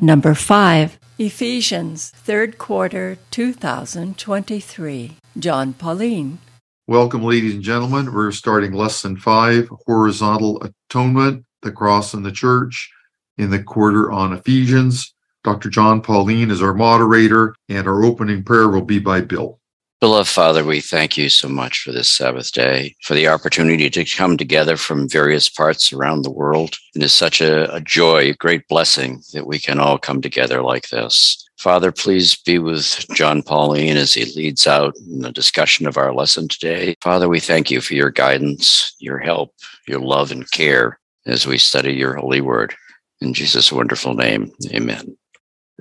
number 5, Ephesians, 3rd quarter 2023. Jon Paulien. Welcome, ladies and gentlemen. We're starting lesson five horizontal atonement, the cross and the church, in the quarter on Ephesians. Dr. Jon Paulien is our moderator, and our opening prayer will be by Bill. Beloved Father, we thank you so much for this Sabbath day, for the opportunity to come together from various parts around the world. It is such a, a, joy, a great blessing that we can all come together like this. Father, please be with Jon Paulien as he leads out in the discussion of our lesson today. Father, we thank you for your guidance, your help, your love and care as we study your holy word. In Jesus' wonderful name, amen.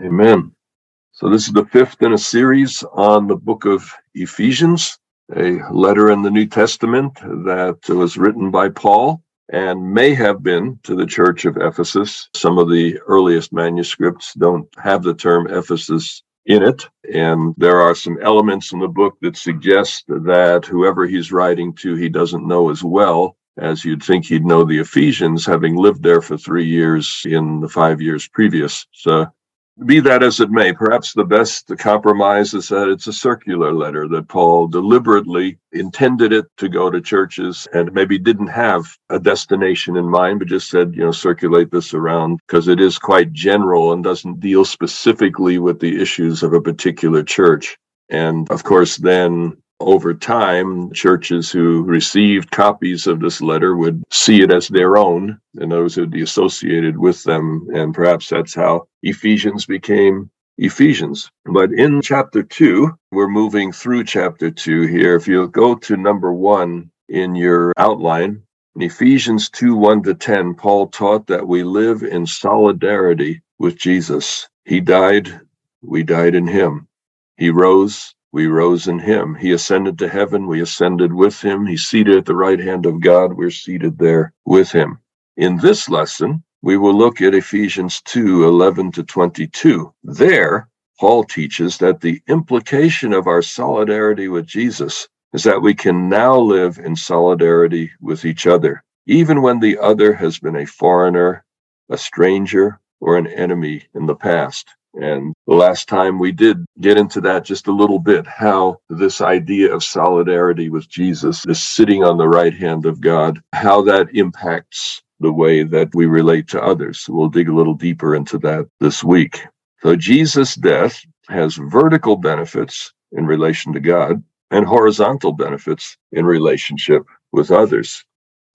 Amen. So, this is the fifth in a series on the book of Ephesians, a letter in the New Testament that was written by Paul and may have been to the church of Ephesus. Some of the earliest manuscripts don't have the term Ephesus in it. And there are some elements in the book that suggest that whoever he's writing to, he doesn't know as well as you'd think he'd know the Ephesians, having lived there for three years in the five years previous. So be that as it may, perhaps the best the compromise is that it's a circular letter that Paul deliberately intended it to go to churches and maybe didn't have a destination in mind, but just said, you know, circulate this around because it is quite general and doesn't deal specifically with the issues of a particular church. And of course, then over time, churches who received copies of this letter would see it as their own, and those would be associated with them. And perhaps that's how Ephesians became Ephesians. But in chapter two, we're moving through chapter two here. If you go to number one in your outline, in Ephesians 2 1 to 10, Paul taught that we live in solidarity with Jesus. He died, we died in him. He rose, we rose in him. He ascended to heaven. We ascended with him. He's seated at the right hand of God. We're seated there with him. In this lesson, we will look at Ephesians 2 11 to 22. There, Paul teaches that the implication of our solidarity with Jesus is that we can now live in solidarity with each other, even when the other has been a foreigner, a stranger, or an enemy in the past. And the last time we did get into that just a little bit, how this idea of solidarity with Jesus is sitting on the right hand of God, how that impacts the way that we relate to others. We'll dig a little deeper into that this week. So Jesus' death has vertical benefits in relation to God and horizontal benefits in relationship with others.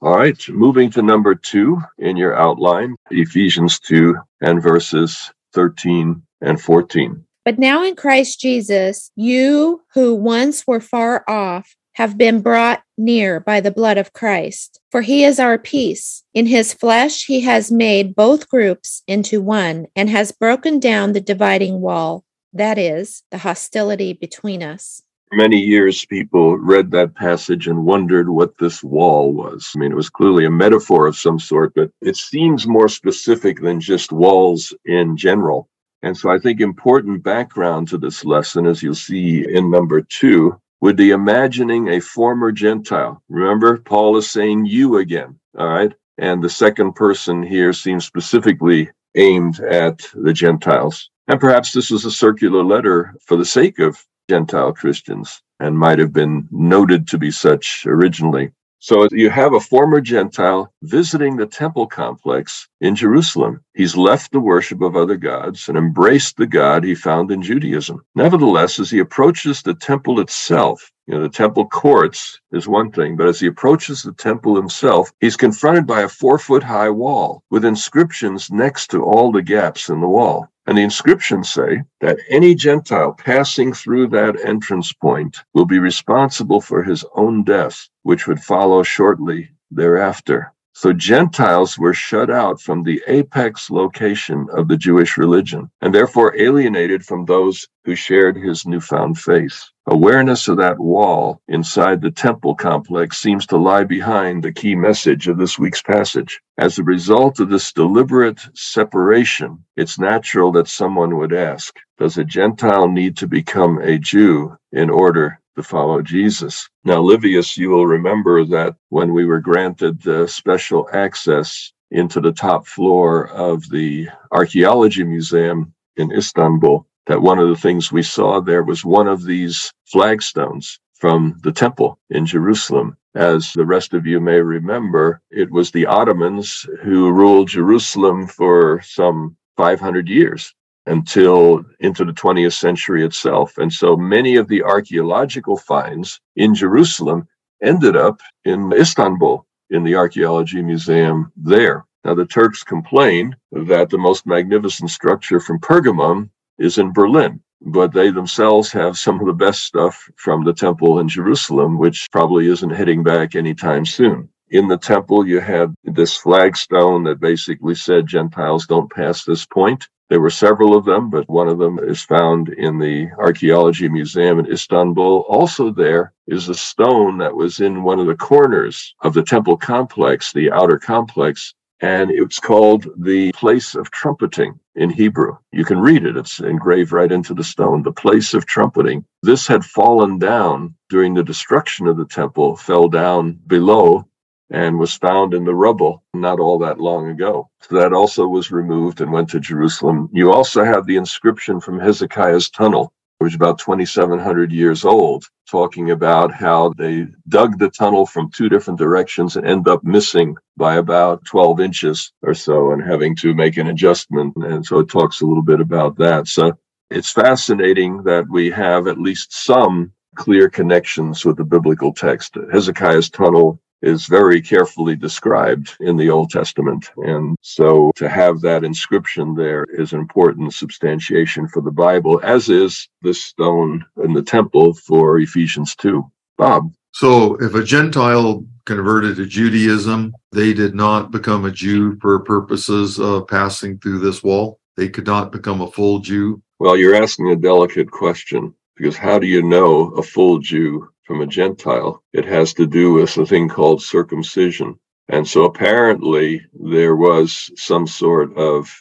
All right, moving to number two in your outline, Ephesians 2 and verses 13 and 14. But now in Christ Jesus, you who once were far off have been brought near by the blood of Christ. For he is our peace. In his flesh, he has made both groups into one and has broken down the dividing wall, that is, the hostility between us. Many years, people read that passage and wondered what this wall was. I mean, it was clearly a metaphor of some sort, but it seems more specific than just walls in general. And so I think important background to this lesson, as you'll see in number two, would be imagining a former Gentile. Remember, Paul is saying you again. All right. And the second person here seems specifically aimed at the Gentiles. And perhaps this is a circular letter for the sake of Gentile Christians and might have been noted to be such originally. So you have a former Gentile visiting the temple complex in Jerusalem. He's left the worship of other gods and embraced the God he found in Judaism. Nevertheless, as he approaches the temple itself, you know, the temple courts is one thing, but as he approaches the temple himself, he's confronted by a four foot high wall with inscriptions next to all the gaps in the wall. And the inscriptions say that any Gentile passing through that entrance point will be responsible for his own death, which would follow shortly thereafter. So Gentiles were shut out from the apex location of the Jewish religion and therefore alienated from those who shared his newfound faith. Awareness of that wall inside the temple complex seems to lie behind the key message of this week's passage. As a result of this deliberate separation, it's natural that someone would ask, does a Gentile need to become a Jew in order to follow Jesus. Now, Livius, you will remember that when we were granted uh, special access into the top floor of the Archaeology Museum in Istanbul that one of the things we saw there was one of these flagstones from the temple in Jerusalem. As the rest of you may remember, it was the Ottomans who ruled Jerusalem for some 500 years until into the 20th century itself. And so many of the archaeological finds in Jerusalem ended up in Istanbul in the archaeology museum there. Now, the Turks complain that the most magnificent structure from Pergamum is in Berlin, but they themselves have some of the best stuff from the temple in Jerusalem, which probably isn't heading back anytime soon. In the temple, you had this flagstone that basically said Gentiles don't pass this point. There were several of them, but one of them is found in the Archaeology Museum in Istanbul. Also, there is a stone that was in one of the corners of the temple complex, the outer complex, and it's called the place of trumpeting in Hebrew. You can read it. It's engraved right into the stone, the place of trumpeting. This had fallen down during the destruction of the temple, fell down below and was found in the rubble not all that long ago. So that also was removed and went to Jerusalem. You also have the inscription from Hezekiah's tunnel, which is about 2,700 years old, talking about how they dug the tunnel from two different directions and end up missing by about 12 inches or so and having to make an adjustment. And so it talks a little bit about that. So it's fascinating that we have at least some clear connections with the biblical text. Hezekiah's tunnel is very carefully described in the Old Testament. And so to have that inscription there is an important substantiation for the Bible, as is this stone in the temple for Ephesians 2. Bob. So if a Gentile converted to Judaism, they did not become a Jew for purposes of passing through this wall. They could not become a full Jew. Well, you're asking a delicate question because how do you know a full Jew from a Gentile, it has to do with a thing called circumcision. And so apparently there was some sort of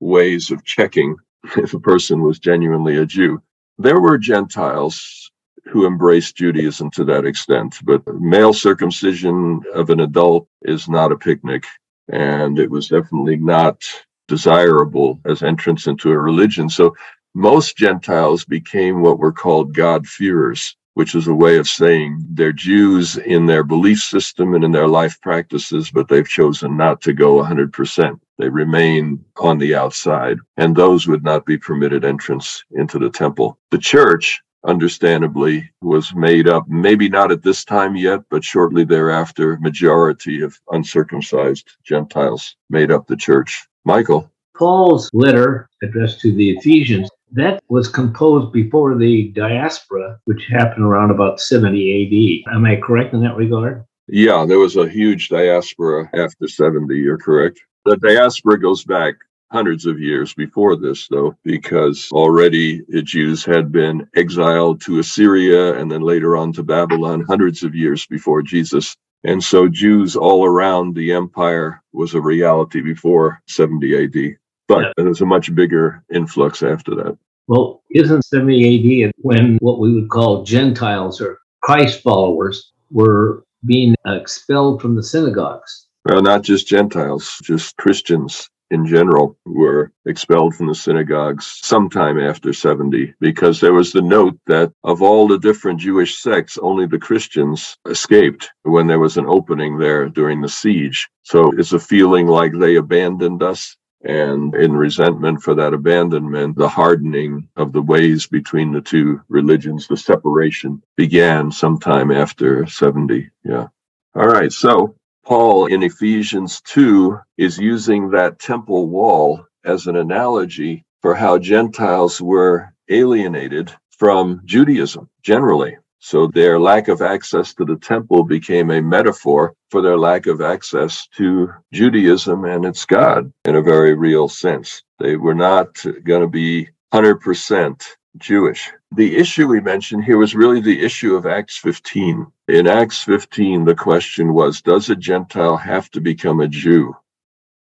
ways of checking if a person was genuinely a Jew. There were Gentiles who embraced Judaism to that extent, but male circumcision of an adult is not a picnic. And it was definitely not desirable as entrance into a religion. So most Gentiles became what were called God-fearers which is a way of saying they're Jews in their belief system and in their life practices, but they've chosen not to go 100%. They remain on the outside, and those would not be permitted entrance into the temple. The church, understandably, was made up, maybe not at this time yet, but shortly thereafter, majority of uncircumcised Gentiles made up the church. Michael. Paul's letter addressed to the Ephesians that was composed before the diaspora, which happened around about 70 AD. Am I correct in that regard? Yeah, there was a huge diaspora after 70. You're correct. The diaspora goes back hundreds of years before this, though, because already the Jews had been exiled to Assyria and then later on to Babylon hundreds of years before Jesus. And so Jews all around the empire was a reality before 70 AD. But yeah. there's a much bigger influx after that. Well, isn't 70 AD when what we would call Gentiles or Christ followers were being expelled from the synagogues? Well, not just Gentiles, just Christians in general were expelled from the synagogues sometime after 70 because there was the note that of all the different Jewish sects, only the Christians escaped when there was an opening there during the siege. So it's a feeling like they abandoned us and in resentment for that abandonment, the hardening of the ways between the two religions, the separation began sometime after 70. Yeah. All right. So Paul in Ephesians 2 is using that temple wall as an analogy for how Gentiles were alienated from Judaism generally. So their lack of access to the temple became a metaphor for their lack of access to Judaism and its God in a very real sense. They were not going to be 100% Jewish. The issue we mentioned here was really the issue of Acts 15. In Acts 15, the question was Does a Gentile have to become a Jew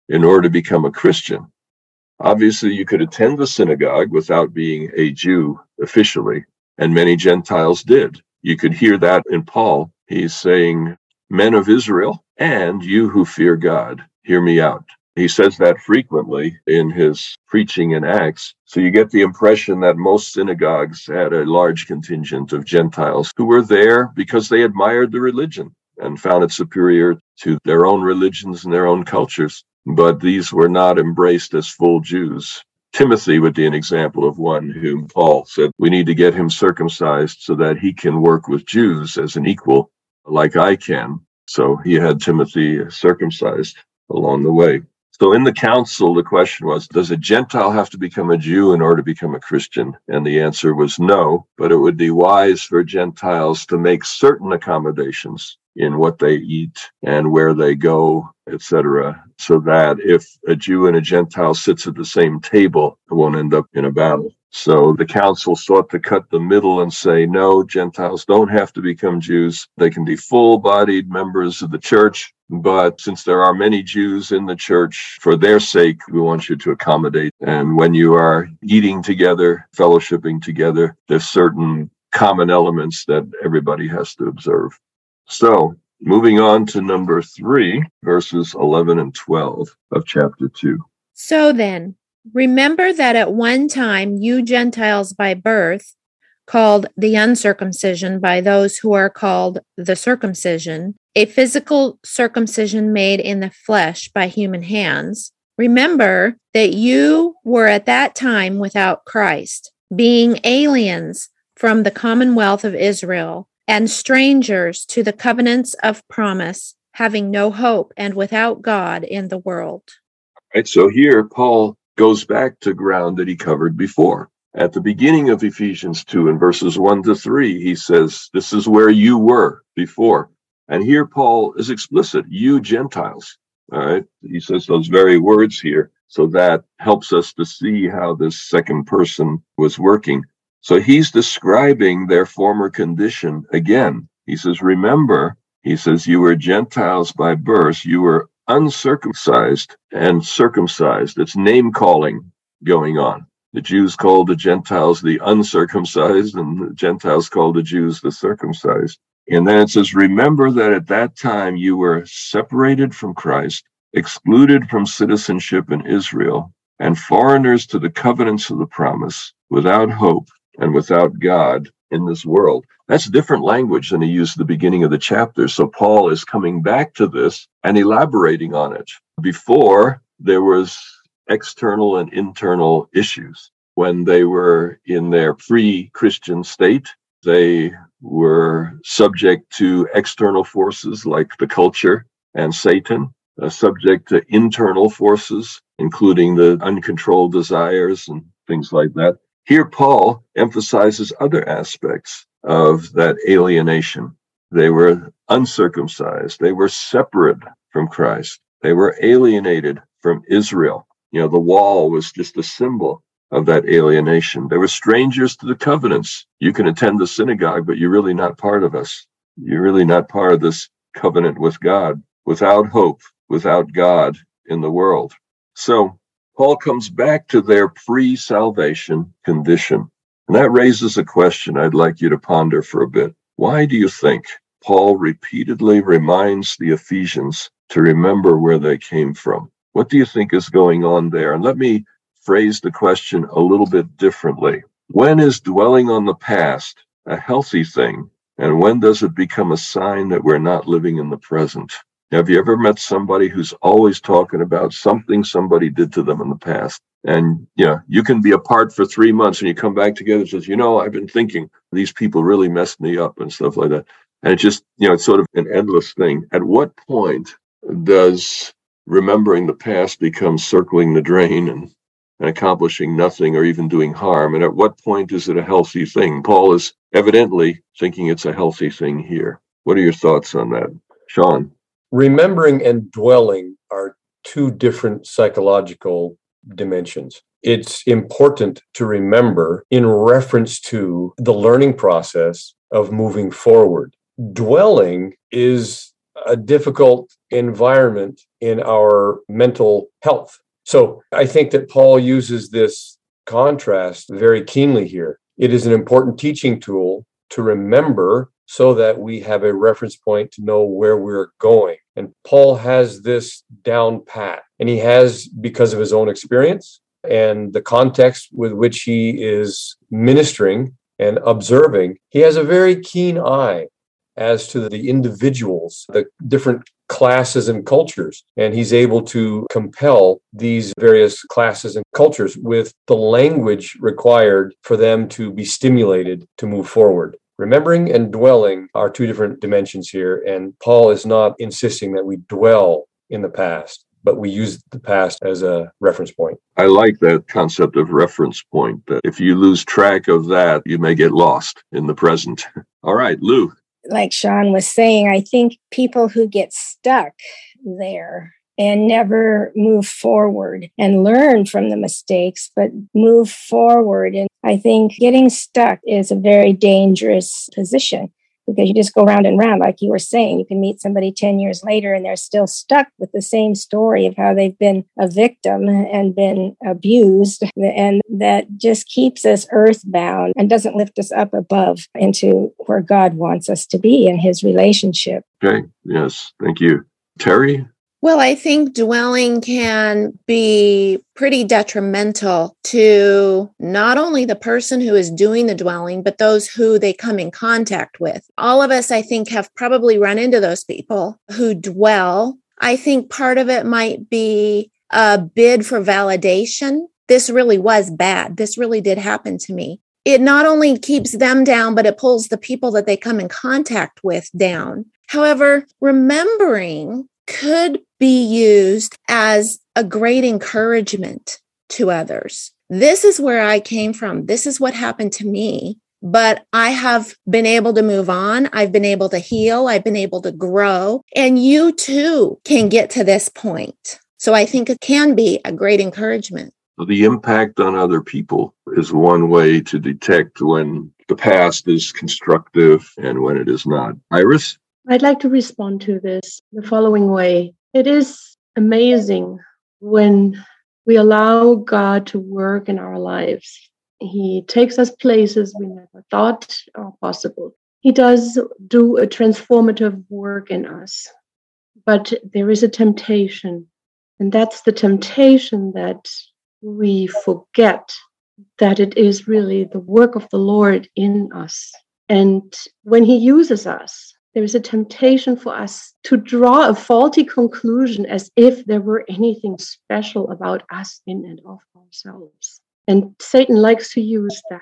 in order to become a Christian? Obviously, you could attend the synagogue without being a Jew officially, and many Gentiles did. You could hear that in Paul. He's saying, Men of Israel, and you who fear God. hear me out. He says that frequently in his preaching in Acts. So you get the impression that most synagogues had a large contingent of Gentiles who were there because they admired the religion and found it superior to their own religions and their own cultures. But these were not embraced as full Jews. Timothy would be an example of one whom Paul said, we need to get him circumcised so that he can work with Jews as an equal, like I can. So he had Timothy circumcised along the way. So in the council, the question was, does a Gentile have to become a Jew in order to become a Christian? And the answer was no, but it would be wise for Gentiles to make certain accommodations in what they eat and where they go, etc., so that if a Jew and a Gentile sits at the same table, it won't end up in a battle. So the council sought to cut the middle and say, no, Gentiles don't have to become Jews. They can be full bodied members of the church. But since there are many Jews in the church, for their sake, we want you to accommodate. And when you are eating together, fellowshipping together, there's certain common elements that everybody has to observe. So moving on to number three, verses 11 and 12 of chapter two. So then, Remember that at one time you Gentiles by birth, called the uncircumcision by those who are called the circumcision, a physical circumcision made in the flesh by human hands. Remember that you were at that time without Christ, being aliens from the commonwealth of Israel and strangers to the covenants of promise, having no hope and without God in the world. Right. So here, Paul goes back to ground that he covered before. At the beginning of Ephesians 2 in verses 1 to 3, he says, This is where you were before. And here Paul is explicit, you Gentiles. All right. He says those very words here. So that helps us to see how this second person was working. So he's describing their former condition again. He says, Remember, he says, you were Gentiles by birth. You were uncircumcised and circumcised. It's name calling going on. The Jews called the Gentiles the uncircumcised, and the Gentiles called the Jews the circumcised. And then it says, Remember that at that time you were separated from Christ, excluded from citizenship in Israel, and foreigners to the covenants of the promise, without hope and without God in this world. That's different language than he used at the beginning of the chapter. So Paul is coming back to this and elaborating on it. Before, there was external and internal issues. When they were in their pre Christian state, they were subject to external forces like the culture and Satan, uh, subject to internal forces, including the uncontrolled desires and things like that. Here, Paul emphasizes other aspects of that alienation. They were uncircumcised. They were separate from Christ. They were alienated from Israel. You know, the wall was just a symbol of that alienation. They were strangers to the covenants. You can attend the synagogue, but you're really not part of us. You're really not part of this covenant with God, without hope, without God in the world. So Paul comes back to their pre salvation condition. And that raises a question I'd like you to ponder for a bit. Why do you think Paul repeatedly reminds the Ephesians to remember where they came from? What do you think is going on there? And let me phrase the question a little bit differently. When is dwelling on the past a healthy thing? And when does it become a sign that we're not living in the present? Have you ever met somebody who's always talking about something somebody did to them in the past? And you know, you can be apart for three months and you come back together and says, you know, I've been thinking these people really messed me up and stuff like that. And it's just, you know, it's sort of an endless thing. At what point does remembering the past become circling the drain and, and accomplishing nothing or even doing harm? And at what point is it a healthy thing? Paul is evidently thinking it's a healthy thing here. What are your thoughts on that? Sean? Remembering and dwelling are two different psychological dimensions. It's important to remember in reference to the learning process of moving forward. Dwelling is a difficult environment in our mental health. So I think that Paul uses this contrast very keenly here. It is an important teaching tool to remember so that we have a reference point to know where we're going. And Paul has this down pat, and he has because of his own experience and the context with which he is ministering and observing, he has a very keen eye as to the individuals, the different classes and cultures. And he's able to compel these various classes and cultures with the language required for them to be stimulated to move forward. Remembering and dwelling are two different dimensions here. And Paul is not insisting that we dwell in the past but we use the past as a reference point. I like that concept of reference point. That if you lose track of that, you may get lost in the present. All right, Lou like Sean was saying, I think people who get stuck there and never move forward and learn from the mistakes, but move forward. And I think getting stuck is a very dangerous position because you just go round and round, like you were saying. You can meet somebody 10 years later and they're still stuck with the same story of how they've been a victim and been abused. And that just keeps us earthbound and doesn't lift us up above into where God wants us to be in his relationship. Okay. Yes. Thank you. Terry, well, I think dwelling can be pretty detrimental to not only the person who is doing the dwelling, but those who they come in contact with. All of us, I think, have probably run into those people who dwell. I think part of it might be a bid for validation. This really was bad. This really did happen to me. It not only keeps them down, but it pulls the people that they come in contact with down. However, remembering could be used as a great encouragement to others. This is where I came from. This is what happened to me. But I have been able to move on. I've been able to heal. I've been able to grow. And you too can get to this point. So I think it can be a great encouragement. The impact on other people is one way to detect when the past is constructive and when it is not. Iris? I'd like to respond to this the following way. It is amazing when we allow God to work in our lives. He takes us places we never thought are possible. He does do a transformative work in us. But there is a temptation, and that's the temptation that we forget that it is really the work of the Lord in us. And when He uses us, there is a temptation for us to draw a faulty conclusion as if there were anything special about us in and of ourselves. And Satan likes to use that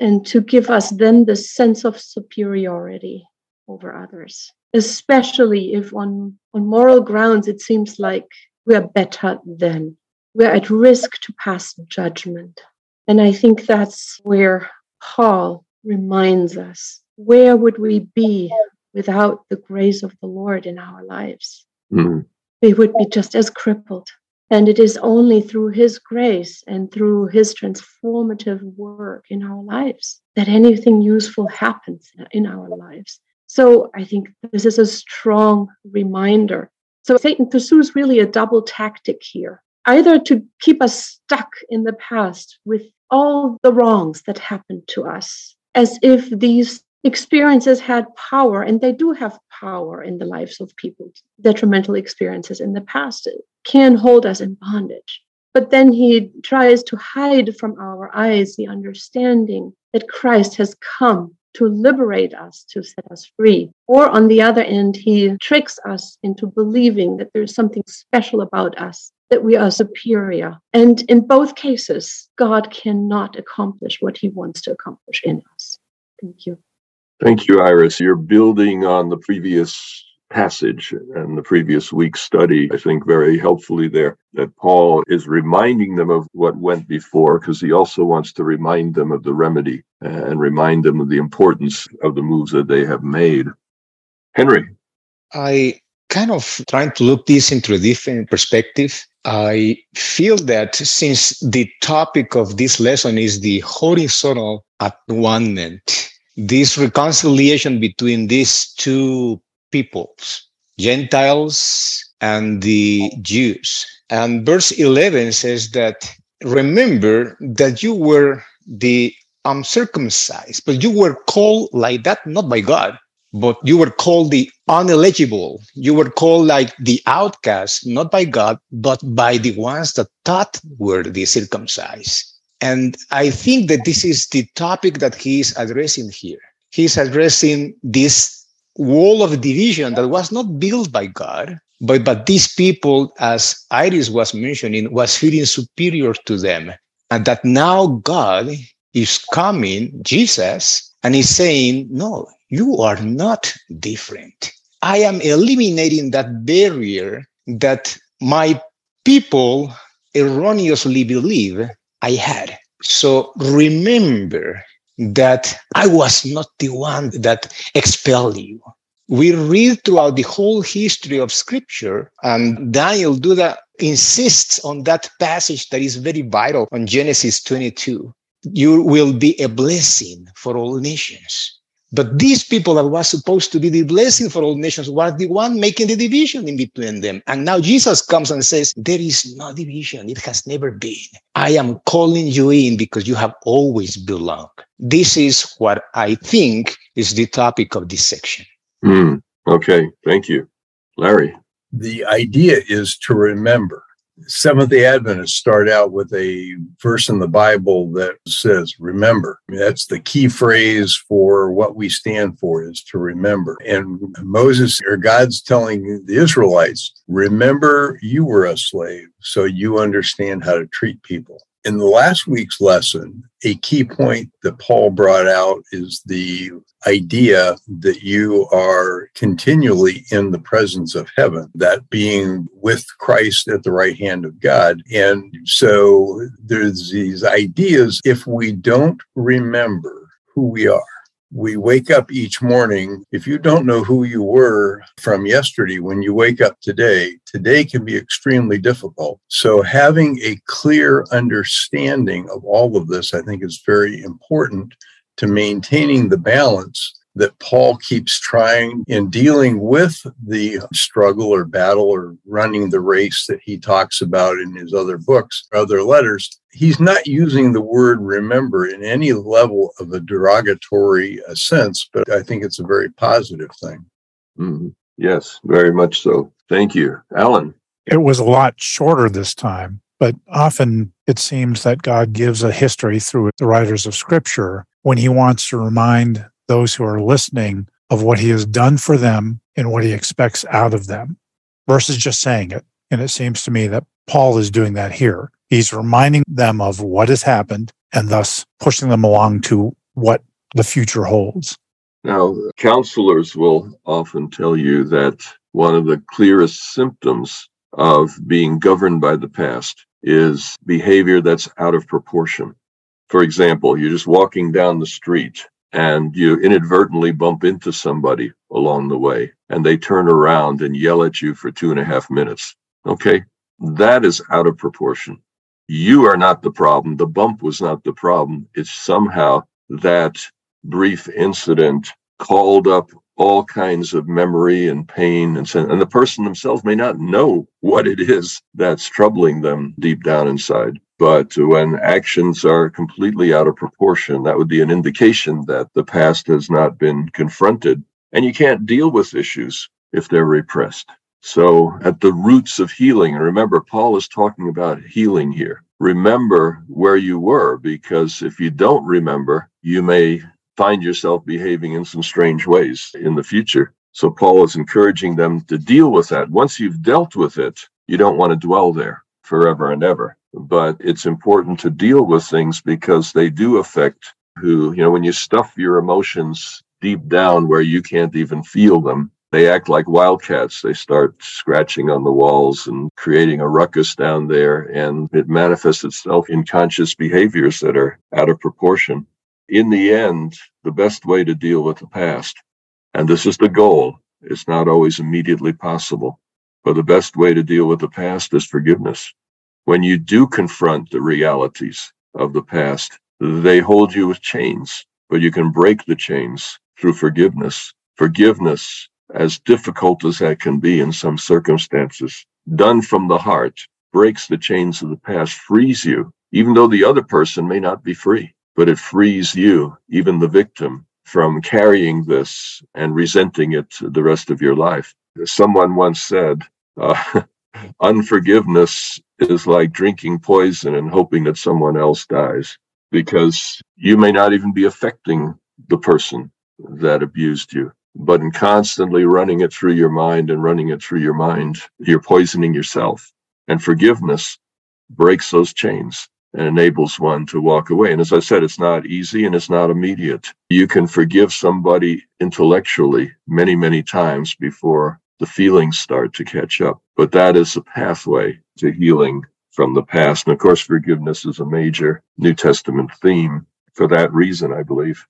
and to give us then the sense of superiority over others, especially if on, on moral grounds it seems like we are better than. We're at risk to pass judgment. And I think that's where Paul reminds us where would we be without the grace of the Lord in our lives. Mm-hmm. We would be just as crippled. And it is only through His grace and through His transformative work in our lives that anything useful happens in our lives. So I think this is a strong reminder. So Satan pursues really a double tactic here either to keep us stuck in the past with all the wrongs that happened to us, as if these experiences had power, and they do have power in the lives of people. Detrimental experiences in the past can hold us in bondage. But then he tries to hide from our eyes the understanding that Christ has come to liberate us, to set us free. Or on the other end, he tricks us into believing that there's something special about us, that we are superior. And in both cases, God cannot accomplish what he wants to accomplish in us. Thank you. Thank you, Iris. You're building on the previous passage and the previous week's study, I think, very helpfully there, that Paul is reminding them of what went before, because he also wants to remind them of the remedy and remind them of the importance of the moves that they have made. Henry. I kind of trying to look this into a different perspective. I feel that since the topic of this lesson is the horizontal atonement, this reconciliation between these two peoples, Gentiles and the Jews. And verse 11 says that, remember that you were the uncircumcised, but you were called like that, not by God, but you were called the uneligible. You were called like the outcast, not by God, but by the ones that thought were the circumcised. And I think that this is the topic that he is addressing here. He's addressing this wall of division that was not built by God, but, but these people, as Iris was mentioning, was feeling superior to them. And that now God is coming, Jesus, and he's saying, no, you are not different. I am eliminating that barrier that my people erroneously believe I had. So remember that I was not the one that expelled you. We read throughout the whole history of scripture, and Daniel Duda insists on that passage that is very vital on Genesis 22. You will be a blessing for all nations. But these people that was supposed to be the blessing for all nations were the one making the division in between them. And now Jesus comes and says, there is no division. It has never been. I am calling you in because you have always belonged. This is what I think is the topic of this section. Mm, okay. Thank you. Larry. The idea is to remember Seventh day Adventists start out with a verse in the Bible that says, remember. That's the key phrase for what we stand for is to remember. And Moses or God's telling the Israelites, remember you were a slave, so you understand how to treat people. In the last week's lesson, a key point that Paul brought out is the idea that you are continually in the presence of heaven, that being with Christ at the right hand of God. And so there's these ideas if we don't remember who we are, we wake up each morning. If you don't know who you were from yesterday, when you wake up today, today can be extremely difficult. So, having a clear understanding of all of this, I think, is very important to maintaining the balance that Paul keeps trying in dealing with the struggle or battle or running the race that he talks about in his other books, other letters. He's not using the word remember in any level of a derogatory uh, sense, but I think it's a very positive thing. Mm-hmm. Yes, very much so. Thank you. Alan. It was a lot shorter this time, but often it seems that God gives a history through the writers of Scripture when he wants to remind those who are listening of what he has done for them and what he expects out of them versus just saying it. And it seems to me that Paul is doing that here. He's reminding them of what has happened and thus pushing them along to what the future holds. Now, counselors will often tell you that one of the clearest symptoms of being governed by the past is behavior that's out of proportion. For example, you're just walking down the street and you inadvertently bump into somebody along the way and they turn around and yell at you for two and a half minutes. Okay. That is out of proportion. You are not the problem. The bump was not the problem. It's somehow that brief incident called up all kinds of memory and pain and and the person themselves may not know what it is that's troubling them deep down inside but when actions are completely out of proportion, that would be an indication that the past has not been confronted. And you can't deal with issues if they're repressed. So, at the roots of healing, and remember, Paul is talking about healing here. Remember where you were, because if you don't remember, you may find yourself behaving in some strange ways in the future. So, Paul is encouraging them to deal with that. Once you've dealt with it, you don't want to dwell there forever and ever but it's important to deal with things because they do affect who, you know, when you stuff your emotions deep down where you can't even feel them, they act like wildcats. They start scratching on the walls and creating a ruckus down there, and it manifests itself in conscious behaviors that are out of proportion. In the end, the best way to deal with the past, and this is the goal, it's not always immediately possible, but the best way to deal with the past is forgiveness when you do confront the realities of the past, they hold you with chains, but you can break the chains through forgiveness. Forgiveness, as difficult as that can be in some circumstances, done from the heart, breaks the chains of the past, frees you, even though the other person may not be free, but it frees you, even the victim, from carrying this and resenting it the rest of your life. Someone once said, uh, unforgiveness is like drinking poison and hoping that someone else dies because you may not even be affecting the person that abused you. But in constantly running it through your mind and running it through your mind, you're poisoning yourself. And forgiveness breaks those chains and enables one to walk away. And as I said, it's not easy and it's not immediate. You can forgive somebody intellectually many, many times before the feelings start to catch up. But that is a pathway to healing from the past. And of course, forgiveness is a major New Testament theme for that reason, I believe.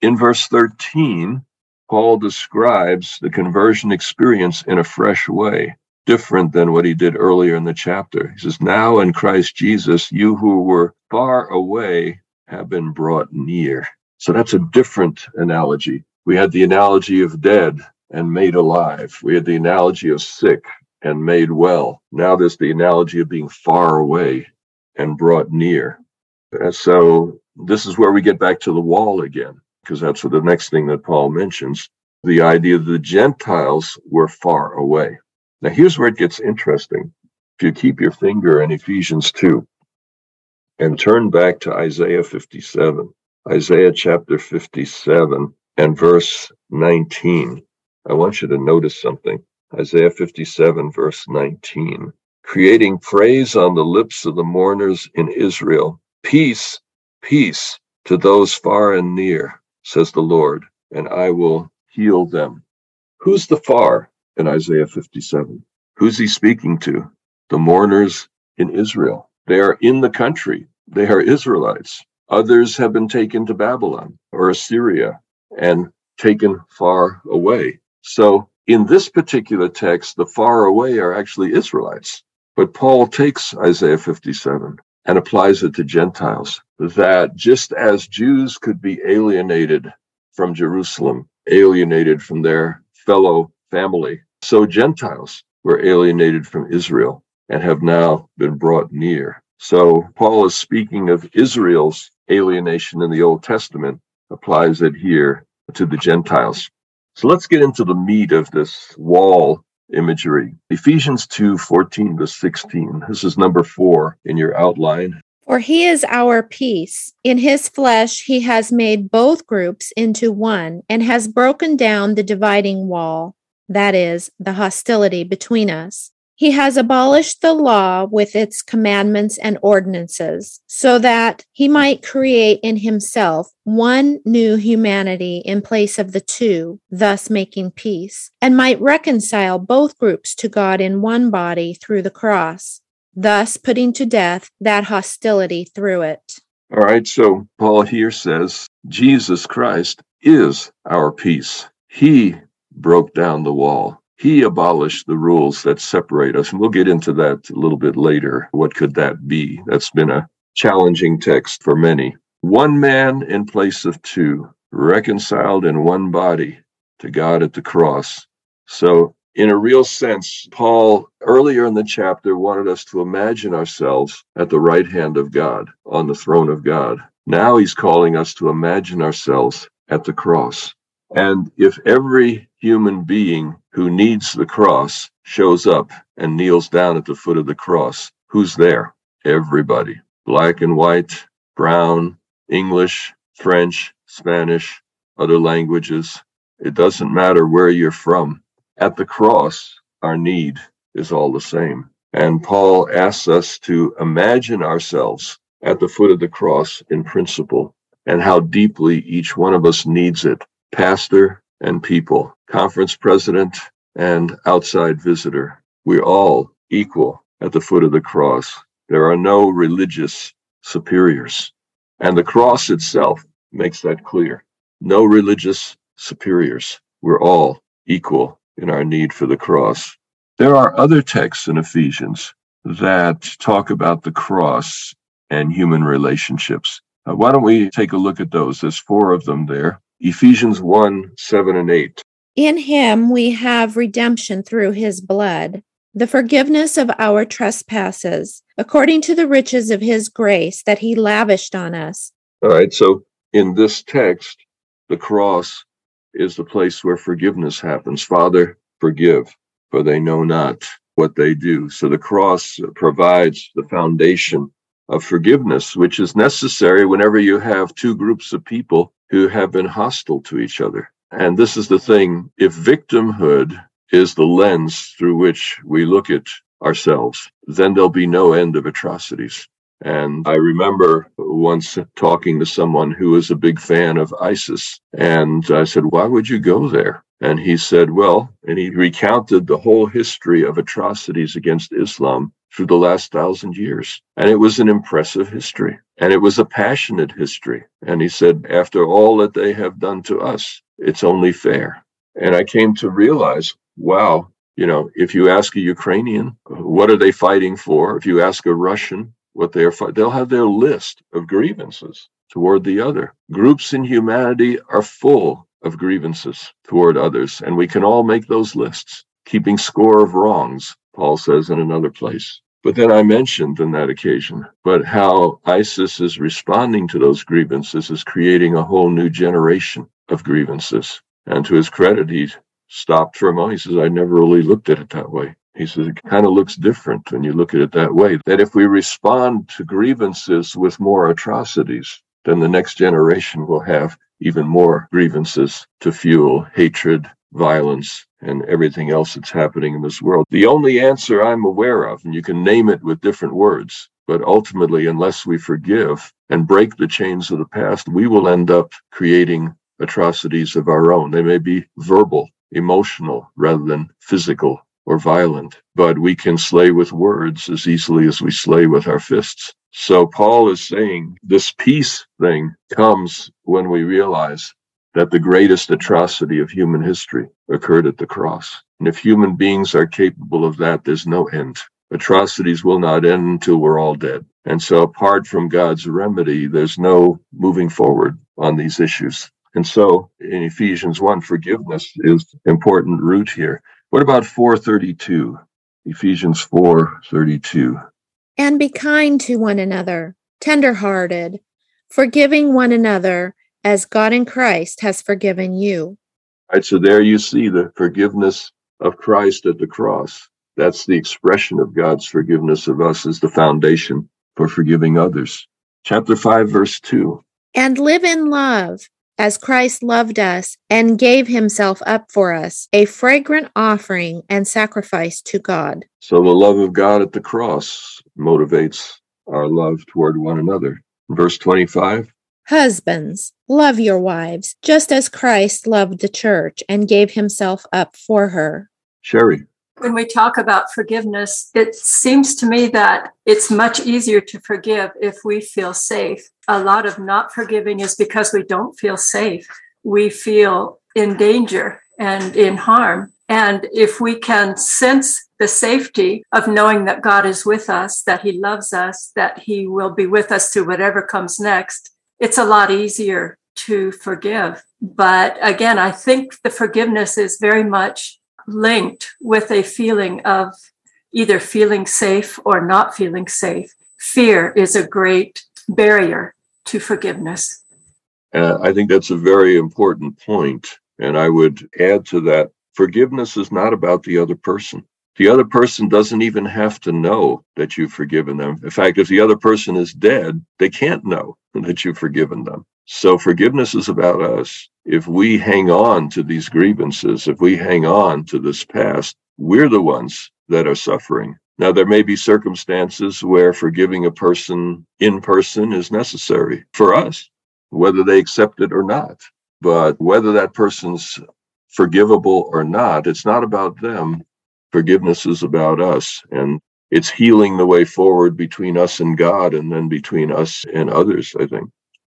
In verse 13, Paul describes the conversion experience in a fresh way, different than what he did earlier in the chapter. He says, Now in Christ Jesus, you who were far away have been brought near. So that's a different analogy. We had the analogy of dead and made alive. We had the analogy of sick and made well. Now there's the analogy of being far away and brought near. And so this is where we get back to the wall again, because that's what the next thing that Paul mentions. The idea that the Gentiles were far away. Now here's where it gets interesting. If you keep your finger in Ephesians 2 and turn back to Isaiah 57, Isaiah chapter 57 and verse 19. I want you to notice something. Isaiah 57, verse 19. Creating praise on the lips of the mourners in Israel. Peace, peace to those far and near, says the Lord, and I will heal them. Who's the far in Isaiah 57? Who's he speaking to? The mourners in Israel. They are in the country. They are Israelites. Others have been taken to Babylon or Assyria and taken far away. So in this particular text, the far away are actually Israelites. But Paul takes Isaiah 57 and applies it to Gentiles that just as Jews could be alienated from Jerusalem, alienated from their fellow family, so Gentiles were alienated from Israel and have now been brought near. So Paul is speaking of Israel's alienation in the Old Testament, applies it here to the Gentiles. So let's get into the meat of this wall imagery. Ephesians 2 14 to 16. This is number four in your outline. For he is our peace. In his flesh, he has made both groups into one and has broken down the dividing wall, that is, the hostility between us. He has abolished the law with its commandments and ordinances, so that he might create in himself one new humanity in place of the two, thus making peace, and might reconcile both groups to God in one body through the cross, thus putting to death that hostility through it. All right, so Paul here says Jesus Christ is our peace. He broke down the wall he abolished the rules that separate us. And we'll get into that a little bit later. What could that be? That's been a challenging text for many. One man in place of two, reconciled in one body to God at the cross. So, in a real sense, Paul earlier in the chapter wanted us to imagine ourselves at the right hand of God, on the throne of God. Now he's calling us to imagine ourselves at the cross. And if every human being who needs the cross shows up and kneels down at the foot of the cross, who's there? Everybody. Black and white, brown, English, French, Spanish, other languages. It doesn't matter where you're from. At the cross, our need is all the same. And Paul asks us to imagine ourselves at the foot of the cross in principle and how deeply each one of us needs it pastor and people, conference president and outside visitor. We're all equal at the foot of the cross. There are no religious superiors. And the cross itself makes that clear. No religious superiors. We're all equal in our need for the cross. There are other texts in Ephesians that talk about the cross and human relationships. Uh, why don't we take a look at those? There's four of them there. Ephesians 1 7 and 8. In him we have redemption through his blood, the forgiveness of our trespasses, according to the riches of his grace that he lavished on us. All right, so in this text, the cross is the place where forgiveness happens. Father, forgive, for they know not what they do. So the cross provides the foundation of forgiveness, which is necessary whenever you have two groups of people who have been hostile to each other. And this is the thing if victimhood is the lens through which we look at ourselves, then there'll be no end of atrocities. And I remember once talking to someone who was a big fan of ISIS. And I said, Why would you go there? And he said, Well, and he recounted the whole history of atrocities against Islam through the last thousand years. And it was an impressive history. And it was a passionate history. And he said, After all that they have done to us, it's only fair. And I came to realize, wow, you know, if you ask a Ukrainian, what are they fighting for? If you ask a Russian, what they are fighting, they'll have their list of grievances toward the other. Groups in humanity are full of grievances toward others, and we can all make those lists, keeping score of wrongs, Paul says in another place. But then I mentioned on that occasion, but how ISIS is responding to those grievances is creating a whole new generation of grievances. And to his credit, he stopped for a moment. He says, I never really looked at it that way. He says, it kind of looks different when you look at it that way. That if we respond to grievances with more atrocities, then the next generation will have even more grievances to fuel hatred, violence, and everything else that's happening in this world. The only answer I'm aware of, and you can name it with different words, but ultimately, unless we forgive and break the chains of the past, we will end up creating atrocities of our own. They may be verbal, emotional, rather than physical or violent, but we can slay with words as easily as we slay with our fists. So Paul is saying this peace thing comes when we realize that the greatest atrocity of human history occurred at the cross. And if human beings are capable of that, there's no end. Atrocities will not end until we're all dead. And so apart from God's remedy, there's no moving forward on these issues. And so in Ephesians 1, forgiveness is important root here. What about 432? Ephesians 4:32. And be kind to one another, tenderhearted, forgiving one another as God in Christ has forgiven you. All right, so there you see the forgiveness of Christ at the cross. That's the expression of God's forgiveness of us as the foundation for forgiving others. Chapter 5, verse 2. And live in love as Christ loved us and gave himself up for us, a fragrant offering and sacrifice to God. So the love of God at the cross motivates our love toward one another. Verse 25 Husbands, love your wives, just as Christ loved the church and gave himself up for her. Sherry when we talk about forgiveness, it seems to me that it's much easier to forgive if we feel safe. A lot of not forgiving is because we don't feel safe. We feel in danger and in harm. And if we can sense the safety of knowing that God is with us, that He loves us, that He will be with us through whatever comes next, it's a lot easier to forgive. But again, I think the forgiveness is very much linked with a feeling of either feeling safe or not feeling safe. Fear is a great barrier to forgiveness. I think that's a very important point. And I would add to that forgiveness is not about the other person. The other person doesn't even have to know that you've forgiven them. In fact, if the other person is dead, they can't know that you've forgiven them. So forgiveness is about us. If we hang on to these grievances, if we hang on to this past, we're the ones that are suffering. Now, there may be circumstances where forgiving a person in person is necessary for us, whether they accept it or not. But whether that person's forgivable or not, it's not about them. Forgiveness is about us. And it's healing the way forward between us and God and then between us and others, I think.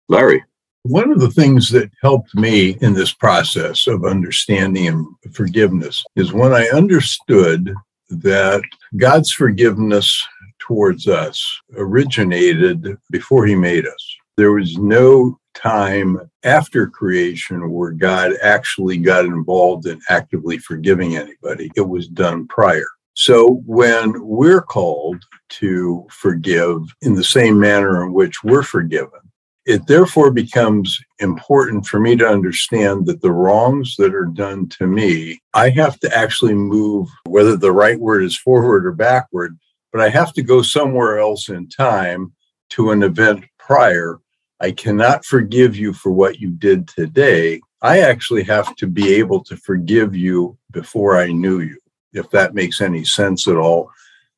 Larry. One of the things that helped me in this process of understanding and forgiveness is when I understood that God's forgiveness towards us originated before he made us. There was no time after creation where God actually got involved in actively forgiving anybody. It was done prior. So when we're called to forgive in the same manner in which we're forgiven, it therefore becomes important for me to understand that the wrongs that are done to me, I have to actually move, whether the right word is forward or backward, but I have to go somewhere else in time to an event prior. I cannot forgive you for what you did today. I actually have to be able to forgive you before I knew you, if that makes any sense at all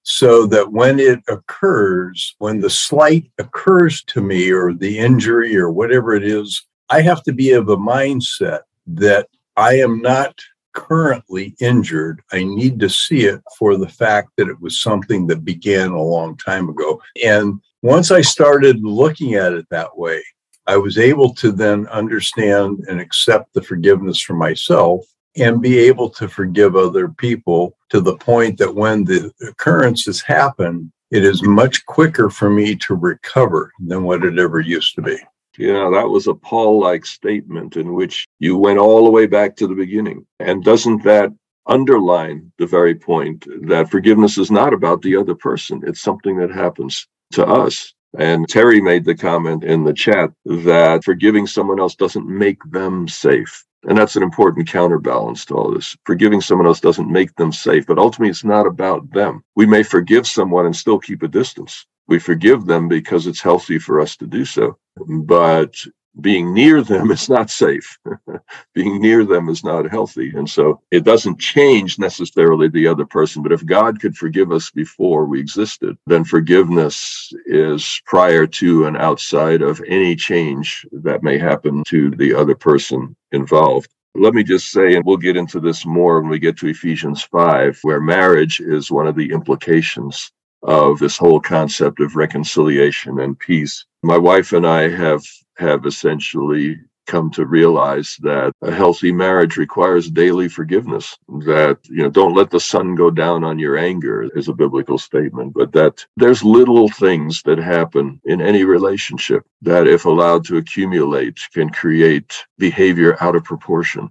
so that when it occurs, when the slight occurs to me or the injury or whatever it is, I have to be of a mindset that I am not currently injured. I need to see it for the fact that it was something that began a long time ago. And once I started looking at it that way, I was able to then understand and accept the forgiveness for myself and be able to forgive other people to the point that when the occurrences happen, it is much quicker for me to recover than what it ever used to be. Yeah, that was a Paul like statement in which you went all the way back to the beginning. And doesn't that underline the very point that forgiveness is not about the other person? It's something that happens to us. And Terry made the comment in the chat that forgiving someone else doesn't make them safe. And that's an important counterbalance to all this. Forgiving someone else doesn't make them safe, but ultimately it's not about them. We may forgive someone and still keep a distance. We forgive them because it's healthy for us to do so. But being near them is not safe. being near them is not healthy. And so it doesn't change necessarily the other person. But if God could forgive us before we existed, then forgiveness is prior to and outside of any change that may happen to the other person involved. Let me just say, and we'll get into this more when we get to Ephesians 5, where marriage is one of the implications of this whole concept of reconciliation and peace. My wife and I have have essentially come to realize that a healthy marriage requires daily forgiveness that you know don't let the sun go down on your anger is a biblical statement but that there's little things that happen in any relationship that if allowed to accumulate can create behavior out of proportion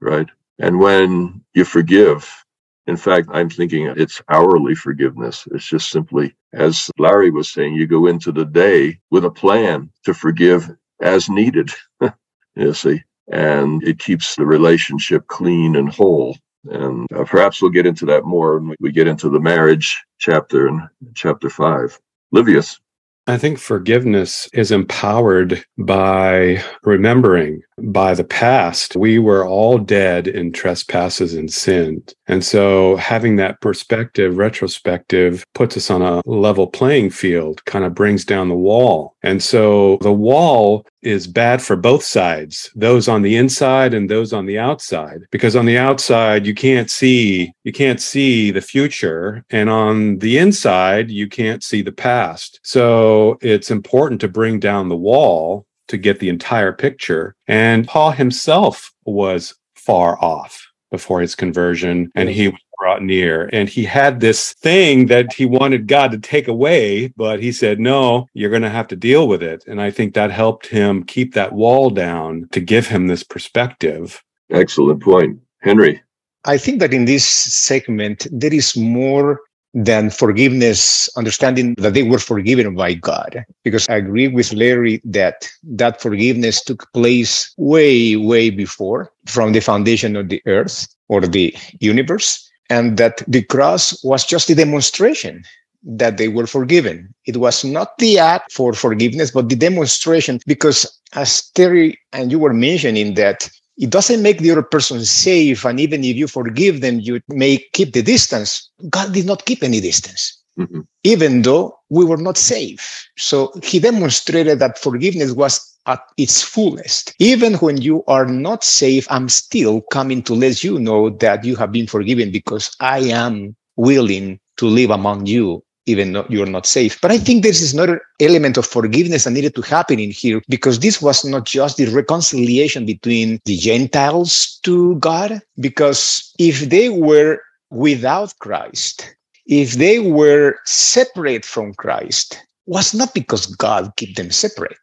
right and when you forgive in fact, I'm thinking it's hourly forgiveness. It's just simply, as Larry was saying, you go into the day with a plan to forgive as needed, you see, and it keeps the relationship clean and whole. And uh, perhaps we'll get into that more when we get into the marriage chapter in chapter five. Livius. I think forgiveness is empowered by remembering by the past. We were all dead in trespasses and sins. And so having that perspective, retrospective, puts us on a level playing field, kind of brings down the wall. And so the wall is bad for both sides, those on the inside and those on the outside. Because on the outside, you can't see, you can't see the future. And on the inside, you can't see the past. So it's important to bring down the wall to get the entire picture. And Paul himself was far off before his conversion and he was brought near. And he had this thing that he wanted God to take away but he said no you're going to have to deal with it. And I think that helped him keep that wall down to give him this perspective. Excellent point. Henry? I think that in this segment there is more than forgiveness, understanding that they were forgiven by God. Because I agree with Larry that that forgiveness took place way, way before from the foundation of the earth or the universe. And that the cross was just a demonstration that they were forgiven. It was not the act for forgiveness, but the demonstration, because as Terry and you were mentioning that it doesn't make the other person safe. And even if you forgive them, you may keep the distance. God did not keep any distance, mm-hmm. even though we were not safe. So he demonstrated that forgiveness was at its fullest. Even when you are not safe, I'm still coming to let you know that you have been forgiven because I am willing to live among you even though you're not safe. But I think there is another element of forgiveness that needed to happen in here because this was not just the reconciliation between the Gentiles to God, because if they were without Christ, if they were separate from Christ, was not because God kept them separate.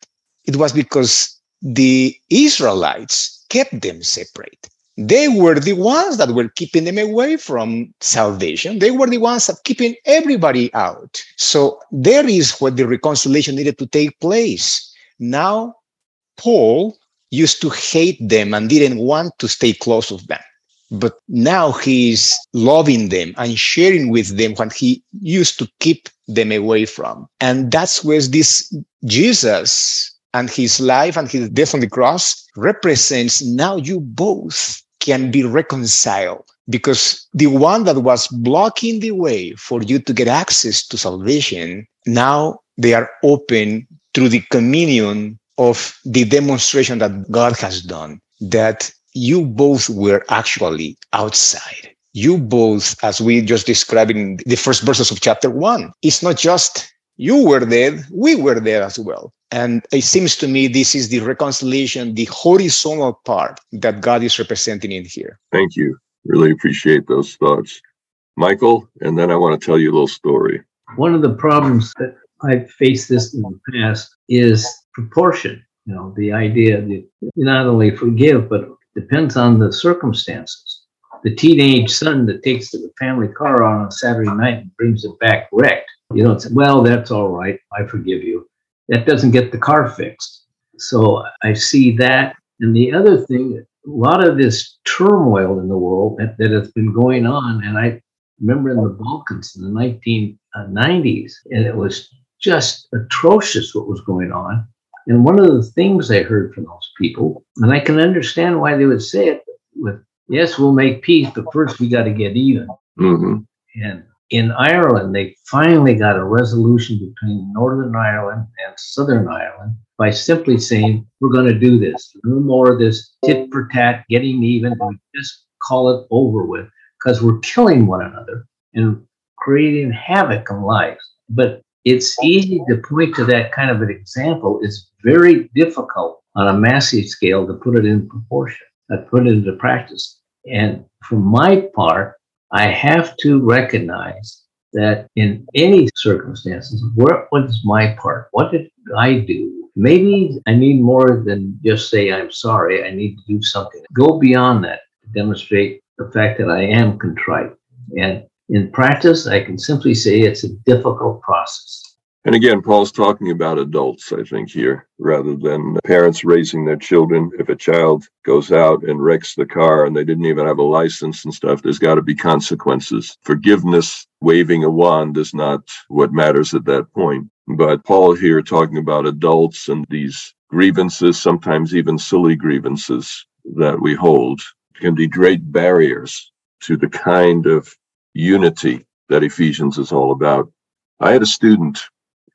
It was because the Israelites kept them separate they were the ones that were keeping them away from salvation. They were the ones that keeping everybody out. So there is where the reconciliation needed to take place. Now Paul used to hate them and didn't want to stay close with them. But now he's loving them and sharing with them what he used to keep them away from. And that's where this Jesus and his life and his death on the cross represents now you both can be reconciled because the one that was blocking the way for you to get access to salvation, now they are open through the communion of the demonstration that God has done that you both were actually outside. You both, as we just described in the first verses of chapter one, it's not just you were dead, we were there as well. And it seems to me this is the reconciliation, the horizontal part that God is representing in here. Thank you. Really appreciate those thoughts. Michael, and then I want to tell you a little story. One of the problems that I've faced this in the past is proportion. You know, the idea that you not only forgive, but depends on the circumstances. The teenage son that takes the family car on a Saturday night and brings it back wrecked. You don't say, well, that's all right. I forgive you. That doesn't get the car fixed. So I see that. And the other thing, a lot of this turmoil in the world that, that has been going on, and I remember in the Balkans in the 1990s, and it was just atrocious what was going on. And one of the things I heard from those people, and I can understand why they would say it with, yes, we'll make peace, but first we got to get even. Mm-hmm. And in Ireland, they finally got a resolution between Northern Ireland and Southern Ireland by simply saying, we're going to do this. No more of this tit for tat, getting even. We just call it over with because we're killing one another and creating havoc in lives. But it's easy to point to that kind of an example. It's very difficult on a massive scale to put it in proportion, to put it into practice. And for my part, I have to recognize that in any circumstances, what was my part? What did I do? Maybe I need more than just say I'm sorry. I need to do something. Go beyond that to demonstrate the fact that I am contrite. And in practice, I can simply say it's a difficult process. And again, Paul's talking about adults, I think, here, rather than parents raising their children. If a child goes out and wrecks the car and they didn't even have a license and stuff, there's got to be consequences. Forgiveness, waving a wand is not what matters at that point. But Paul here talking about adults and these grievances, sometimes even silly grievances that we hold, can be great barriers to the kind of unity that Ephesians is all about. I had a student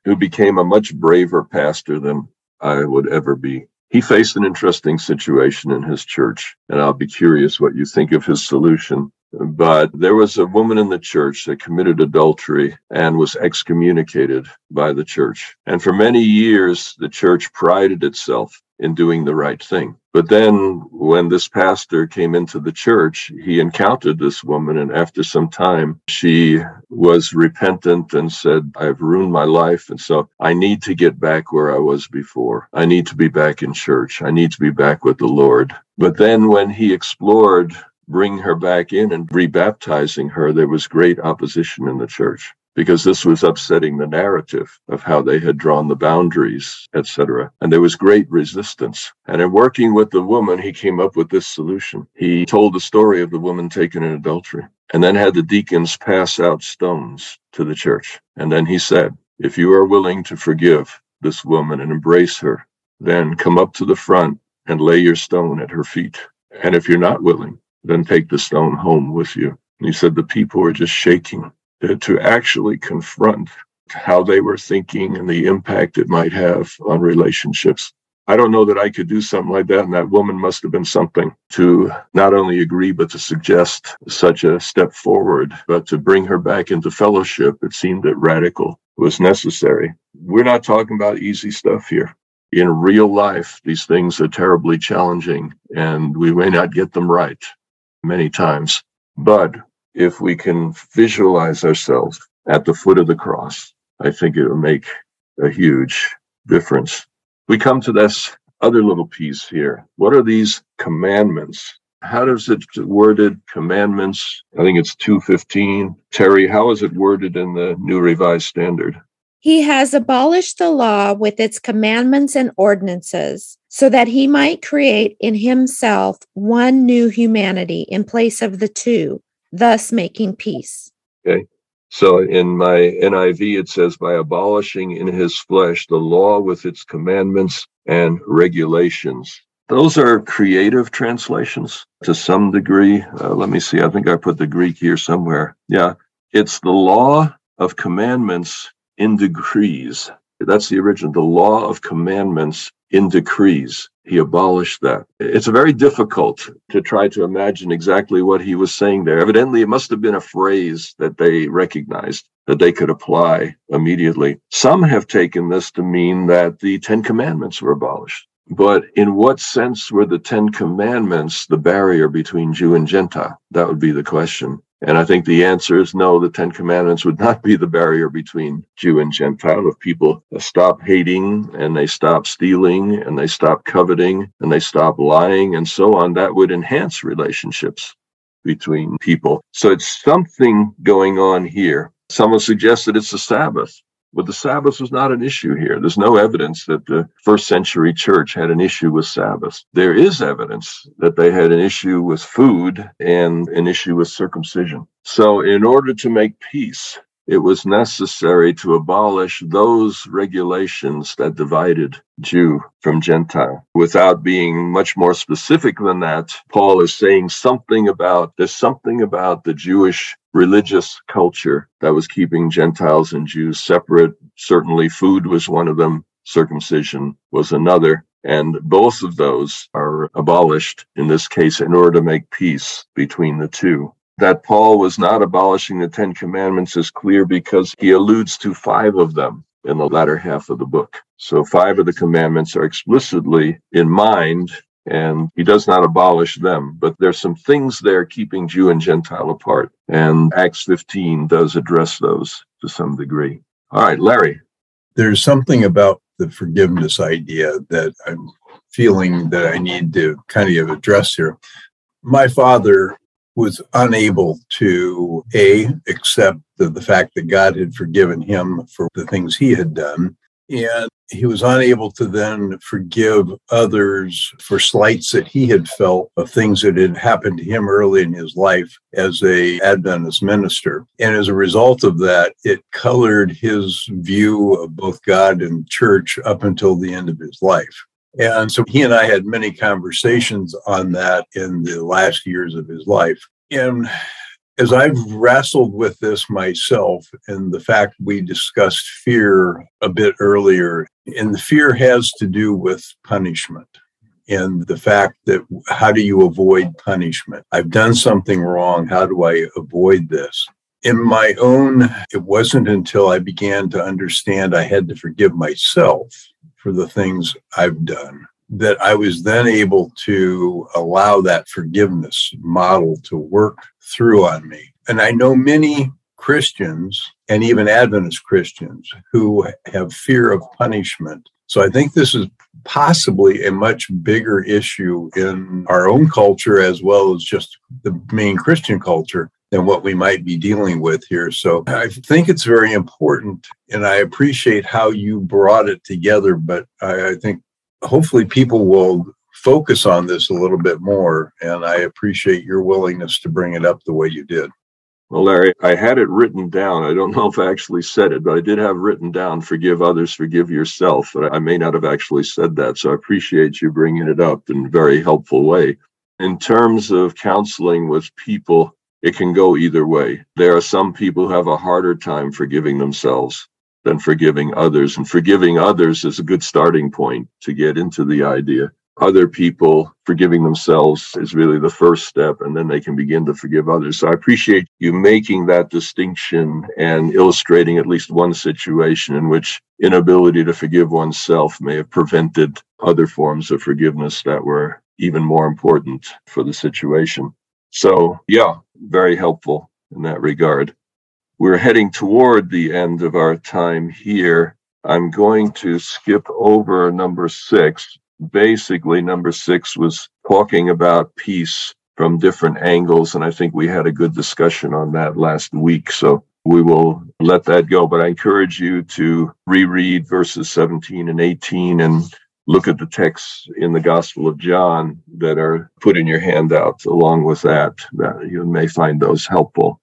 who became a much braver pastor than I would ever be. He faced an interesting situation in his church, and I'll be curious what you think of his solution. But there was a woman in the church that committed adultery and was excommunicated by the church. And for many years, the church prided itself in doing the right thing. But then when this pastor came into the church, he encountered this woman. And after some time, she was repentant and said, I've ruined my life. And so I need to get back where I was before. I need to be back in church. I need to be back with the Lord. But then when he explored bringing her back in and rebaptizing her, there was great opposition in the church because this was upsetting the narrative of how they had drawn the boundaries, etc. And there was great resistance. And in working with the woman, he came up with this solution. He told the story of the woman taken in adultery and then had the deacons pass out stones to the church. And then he said, if you are willing to forgive this woman and embrace her, then come up to the front and lay your stone at her feet. And if you're not willing, then take the stone home with you. And he said the people were just shaking to actually confront how they were thinking and the impact it might have on relationships. I don't know that I could do something like that. And that woman must have been something to not only agree, but to suggest such a step forward, but to bring her back into fellowship. It seemed that radical was necessary. We're not talking about easy stuff here. In real life, these things are terribly challenging and we may not get them right many times. But if we can visualize ourselves at the foot of the cross, I think it will make a huge difference. We come to this other little piece here. What are these commandments? How does it worded commandments? I think it's 215. Terry, how is it worded in the New Revised Standard? He has abolished the law with its commandments and ordinances, so that he might create in himself one new humanity in place of the two, thus making peace. Okay. So in my NIV, it says, by abolishing in his flesh the law with its commandments and regulations. Those are creative translations to some degree. Uh, let me see. I think I put the Greek here somewhere. Yeah. It's the law of commandments in decrees. That's the original, the law of commandments in decrees. He abolished that. It's very difficult to try to imagine exactly what he was saying there. Evidently, it must have been a phrase that they recognized that they could apply immediately. Some have taken this to mean that the Ten Commandments were abolished. But in what sense were the Ten Commandments the barrier between Jew and Gentile? That would be the question. And I think the answer is no, the Ten Commandments would not be the barrier between Jew and Gentile. If people stop hating and they stop stealing and they stop coveting and they stop lying and so on, that would enhance relationships between people. So it's something going on here. Someone suggested it's the Sabbath. But the Sabbath was not an issue here. There's no evidence that the first century church had an issue with Sabbath. There is evidence that they had an issue with food and an issue with circumcision. So in order to make peace, it was necessary to abolish those regulations that divided Jew from Gentile. Without being much more specific than that, Paul is saying something about, there's something about the Jewish religious culture that was keeping Gentiles and Jews separate. Certainly food was one of them. Circumcision was another. And both of those are abolished in this case in order to make peace between the two. That Paul was not abolishing the Ten Commandments is clear because he alludes to five of them in the latter half of the book. So five of the commandments are explicitly in mind and he does not abolish them, but there's some things there keeping Jew and Gentile apart. And Acts 15 does address those to some degree. All right, Larry. There's something about the forgiveness idea that I'm feeling that I need to kind of address here. My father was unable to a accept the, the fact that God had forgiven him for the things he had done and he was unable to then forgive others for slights that he had felt of things that had happened to him early in his life as a Adventist minister. And as a result of that, it colored his view of both God and church up until the end of his life. And so he and I had many conversations on that in the last years of his life. And as I've wrestled with this myself and the fact we discussed fear a bit earlier, and the fear has to do with punishment and the fact that how do you avoid punishment? I've done something wrong. How do I avoid this? In my own, it wasn't until I began to understand I had to forgive myself for the things I've done that I was then able to allow that forgiveness model to work through on me. And I know many Christians and even Adventist Christians who have fear of punishment. So I think this is possibly a much bigger issue in our own culture as well as just the main Christian culture than what we might be dealing with here. So I think it's very important and I appreciate how you brought it together, but I, I think hopefully people will focus on this a little bit more. And I appreciate your willingness to bring it up the way you did. Well, Larry, I had it written down. I don't know if I actually said it, but I did have written down forgive others, forgive yourself. But I may not have actually said that. So I appreciate you bringing it up in a very helpful way. In terms of counseling with people, it can go either way. There are some people who have a harder time forgiving themselves than forgiving others. And forgiving others is a good starting point to get into the idea. Other people forgiving themselves is really the first step, and then they can begin to forgive others. So I appreciate you making that distinction and illustrating at least one situation in which inability to forgive oneself may have prevented other forms of forgiveness that were even more important for the situation. So, yeah, very helpful in that regard we're heading toward the end of our time here. I'm going to skip over number six. Basically, number six was talking about peace from different angles. And I think we had a good discussion on that last week. So we will let that go. But I encourage you to reread verses 17 and 18 and look at the texts in the Gospel of John that are put in your handout along with that. that you may find those helpful.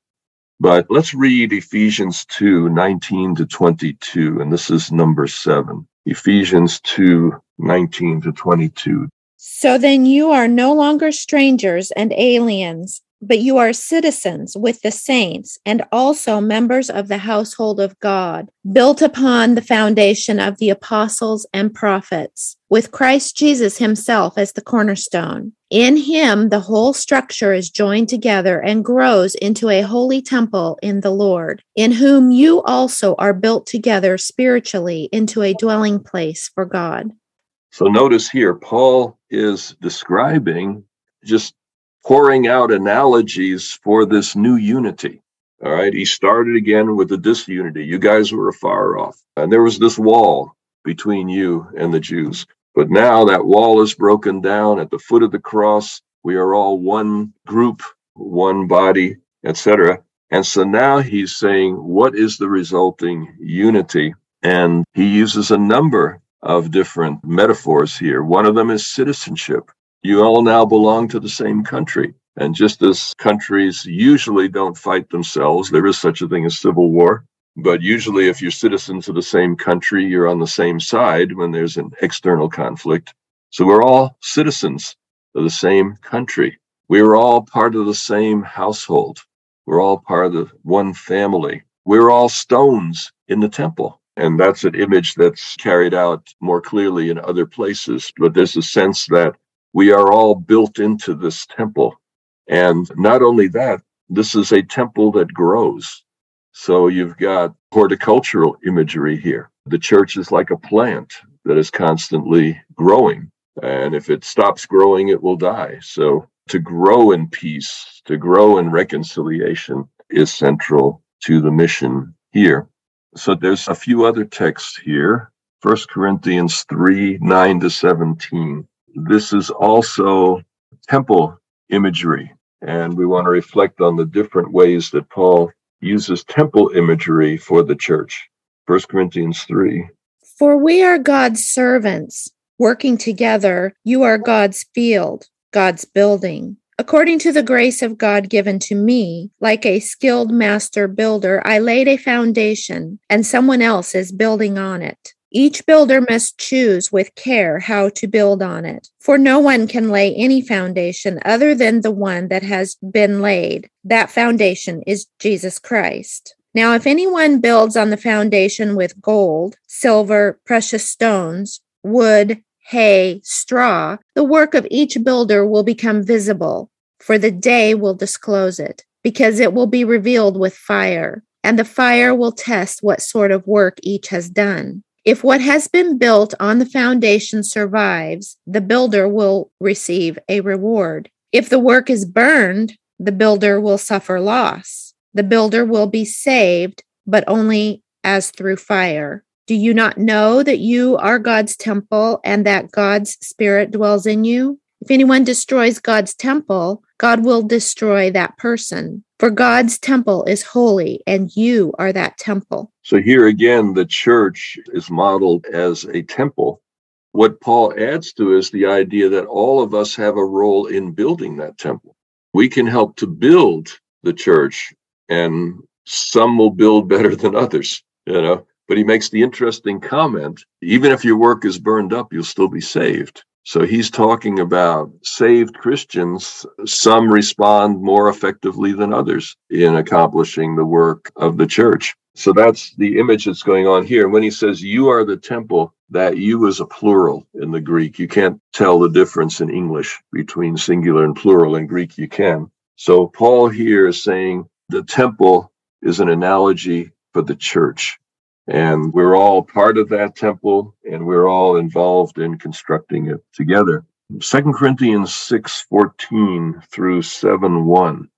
But let's read Ephesians 2 19 to 22, and this is number seven. Ephesians 2 19 to 22. So then you are no longer strangers and aliens but you are citizens with the saints and also members of the household of God, built upon the foundation of the apostles and prophets, with Christ Jesus himself as the cornerstone. In him, the whole structure is joined together and grows into a holy temple in the Lord, in whom you also are built together spiritually into a dwelling place for God. So notice here, Paul is describing just pouring out analogies for this new unity. All right. He started again with the disunity. You guys were far off. And there was this wall between you and the Jews. But now that wall is broken down at the foot of the cross. We are all one group, one body, etc. And so now he's saying, what is the resulting unity? And he uses a number of different metaphors here. One of them is citizenship. You all now belong to the same country. And just as countries usually don't fight themselves, there is such a thing as civil war. But usually, if you're citizens of the same country, you're on the same side when there's an external conflict. So we're all citizens of the same country. We're all part of the same household. We're all part of the one family. We're all stones in the temple. And that's an image that's carried out more clearly in other places. But there's a sense that we are all built into this temple. And not only that, this is a temple that grows. So you've got horticultural imagery here. The church is like a plant that is constantly growing. And if it stops growing, it will die. So to grow in peace, to grow in reconciliation is central to the mission here. So there's a few other texts here. First Corinthians 3, 9 to 17 this is also temple imagery. And we want to reflect on the different ways that Paul uses temple imagery for the church. 1 Corinthians 3. For we are God's servants, working together. You are God's field, God's building. According to the grace of God given to me, like a skilled master builder, I laid a foundation, and someone else is building on it. Each builder must choose with care how to build on it, for no one can lay any foundation other than the one that has been laid. That foundation is Jesus Christ. Now, if anyone builds on the foundation with gold, silver, precious stones, wood, hay, straw, the work of each builder will become visible, for the day will disclose it, because it will be revealed with fire, and the fire will test what sort of work each has done. If what has been built on the foundation survives, the builder will receive a reward. If the work is burned, the builder will suffer loss. The builder will be saved, but only as through fire. Do you not know that you are God's temple and that God's Spirit dwells in you? If anyone destroys God's temple, God will destroy that person. For God's temple is holy, and you are that temple. So here again, the church is modeled as a temple. What Paul adds to is the idea that all of us have a role in building that temple. We can help to build the church, and some will build better than others, you know. But he makes the interesting comment even if your work is burned up, you'll still be saved. So he's talking about saved Christians. Some respond more effectively than others in accomplishing the work of the church. So that's the image that's going on here. When he says you are the temple, that you is a plural in the Greek. You can't tell the difference in English between singular and plural. In Greek, you can. So Paul here is saying the temple is an analogy for the church. And we're all part of that temple and we're all involved in constructing it together. Second Corinthians 6 14 through 7 1.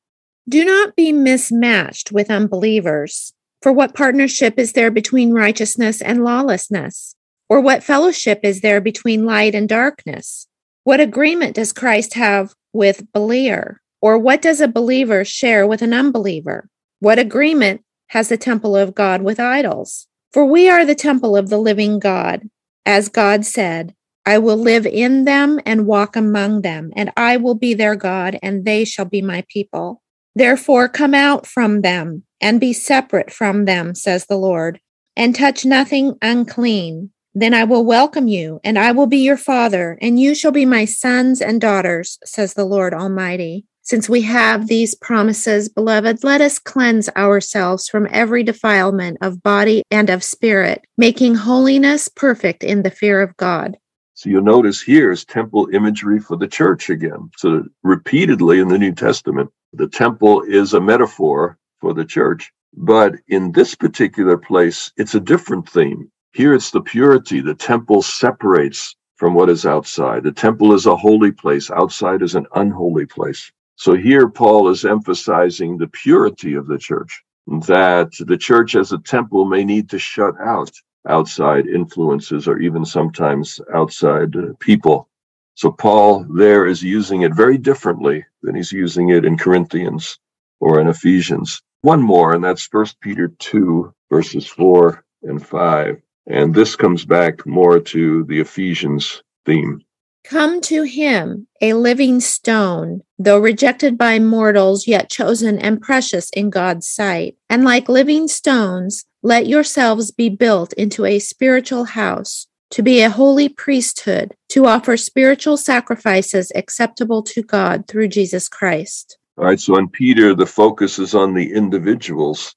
Do not be mismatched with unbelievers. For what partnership is there between righteousness and lawlessness? Or what fellowship is there between light and darkness? What agreement does Christ have with Beliar? Or what does a believer share with an unbeliever? What agreement has the temple of God with idols? For we are the temple of the living God. As God said, I will live in them and walk among them, and I will be their God, and they shall be my people. Therefore, come out from them and be separate from them, says the Lord, and touch nothing unclean. Then I will welcome you, and I will be your father, and you shall be my sons and daughters, says the Lord Almighty. Since we have these promises, beloved, let us cleanse ourselves from every defilement of body and of spirit, making holiness perfect in the fear of God. So you'll notice here is temple imagery for the church again. So repeatedly in the New Testament, the temple is a metaphor for the church. But in this particular place, it's a different theme. Here it's the purity. The temple separates from what is outside. The temple is a holy place. Outside is an unholy place. So here Paul is emphasizing the purity of the church, that the church as a temple may need to shut out outside influences or even sometimes outside people. So Paul there is using it very differently than he's using it in Corinthians or in Ephesians. One more, and that's First Peter 2, verses 4 and 5. And this comes back more to the Ephesians theme. Come to him, a living stone, though rejected by mortals, yet chosen and precious in God's sight. And like living stones, let yourselves be built into a spiritual house, to be a holy priesthood, to offer spiritual sacrifices acceptable to God through Jesus Christ. All right, so in Peter, the focus is on the individuals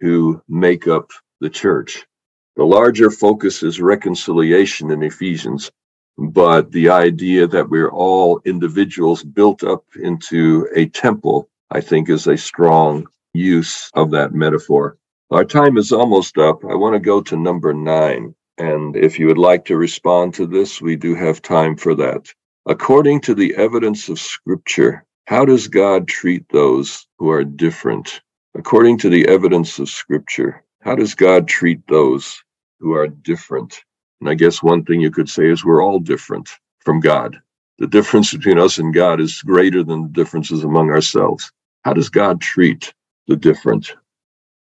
who make up the church. The larger focus is reconciliation in Ephesians but the idea that we're all individuals built up into a temple, I think, is a strong use of that metaphor. Our time is almost up. I want to go to number nine. And if you would like to respond to this, we do have time for that. According to the evidence of Scripture, how does God treat those who are different? According to the evidence of Scripture, how does God treat those who are different? And I guess one thing you could say is we're all different from God. The difference between us and God is greater than the differences among ourselves. How does God treat the different?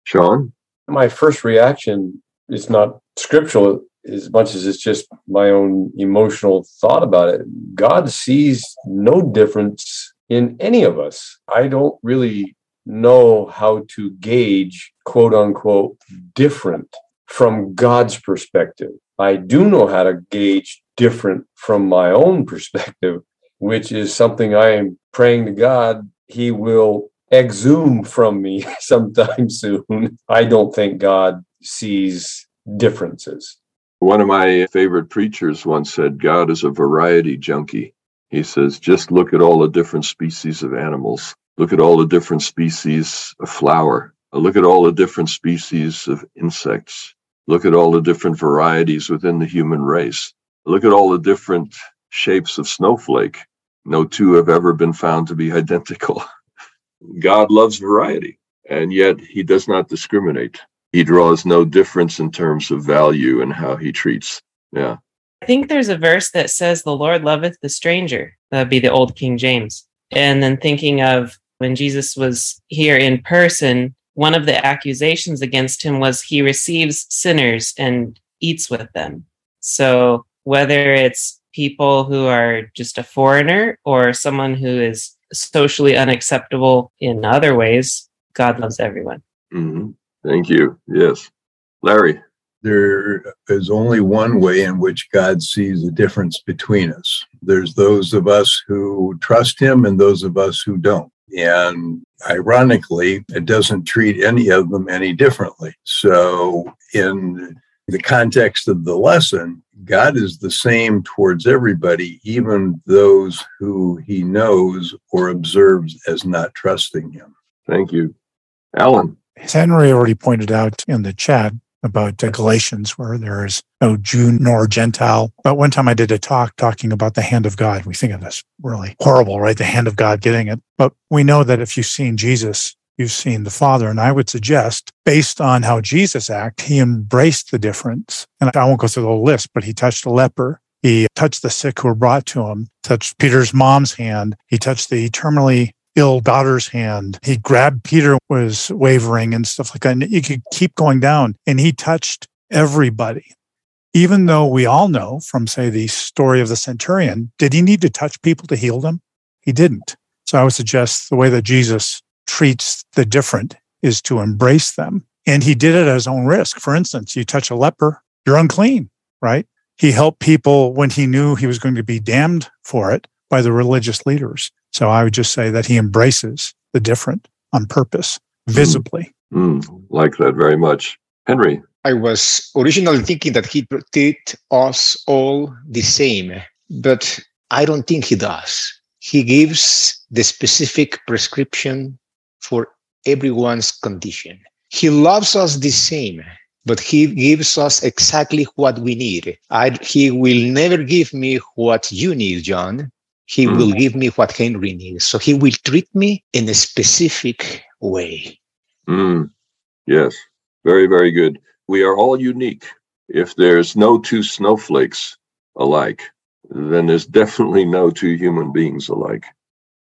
Sean? My first reaction is not scriptural as much as it's just my own emotional thought about it. God sees no difference in any of us. I don't really know how to gauge quote unquote different from God's perspective. I do know how to gauge different from my own perspective, which is something I am praying to God He will exhume from me sometime soon. I don't think God sees differences. One of my favorite preachers once said, God is a variety junkie. He says, just look at all the different species of animals. Look at all the different species of flower. Uh, look at all the different species of insects. Look at all the different varieties within the human race. Look at all the different shapes of snowflake. No two have ever been found to be identical. God loves variety, and yet he does not discriminate. He draws no difference in terms of value and how he treats. Yeah. I think there's a verse that says, The Lord loveth the stranger. That'd be the old King James. And then thinking of when Jesus was here in person, one of the accusations against him was he receives sinners and eats with them. So whether it's people who are just a foreigner or someone who is socially unacceptable in other ways, God loves everyone. Mm-hmm. Thank you. Yes. Larry. There is only one way in which God sees the difference between us. There's those of us who trust Him and those of us who don't. And ironically, it doesn't treat any of them any differently. So, in the context of the lesson, God is the same towards everybody, even those who he knows or observes as not trusting him. Thank you. Alan. As Henry already pointed out in the chat, about Galatians, where there is no Jew nor Gentile. But one time I did a talk talking about the hand of God. We think of this really horrible, right? The hand of God getting it. But we know that if you've seen Jesus, you've seen the Father. And I would suggest, based on how Jesus acted, he embraced the difference. And I won't go through the whole list, but he touched a leper. He touched the sick who were brought to him, touched Peter's mom's hand. He touched the terminally ill daughter's hand. He grabbed Peter was wavering and stuff like that. And you could keep going down and he touched everybody. Even though we all know from say the story of the centurion, did he need to touch people to heal them? He didn't. So I would suggest the way that Jesus treats the different is to embrace them. And he did it at his own risk. For instance, you touch a leper, you're unclean, right? He helped people when he knew he was going to be damned for it by the religious leaders. So I would just say that he embraces the different on purpose, visibly. Mm, mm, like that very much. Henry. I was originally thinking that he treat us all the same, but I don't think he does. He gives the specific prescription for everyone's condition. He loves us the same, but he gives us exactly what we need. I, he will never give me what you need, Jon. He mm. will give me what Henry needs. So he will treat me in a specific way. Mm. Yes, very, very good. We are all unique. If there's no two snowflakes alike, then there's definitely no two human beings alike.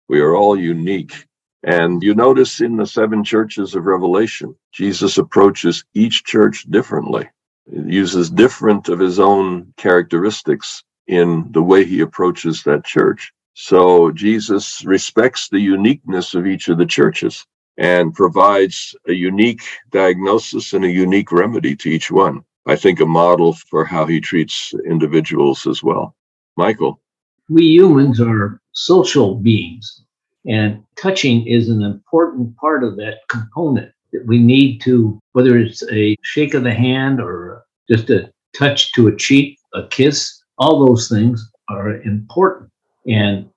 We are all unique and you notice in the seven churches of Revelation, Jesus approaches each church differently. He uses different of his own characteristics in the way he approaches that church. So Jesus respects the uniqueness of each of the churches and provides a unique diagnosis and a unique remedy to each one. I think a model for how he treats individuals as well. Michael. We humans are social beings. And touching is an important part of that component that we need to, whether it's a shake of the hand or just a touch to a cheek, a kiss, all those things are important. And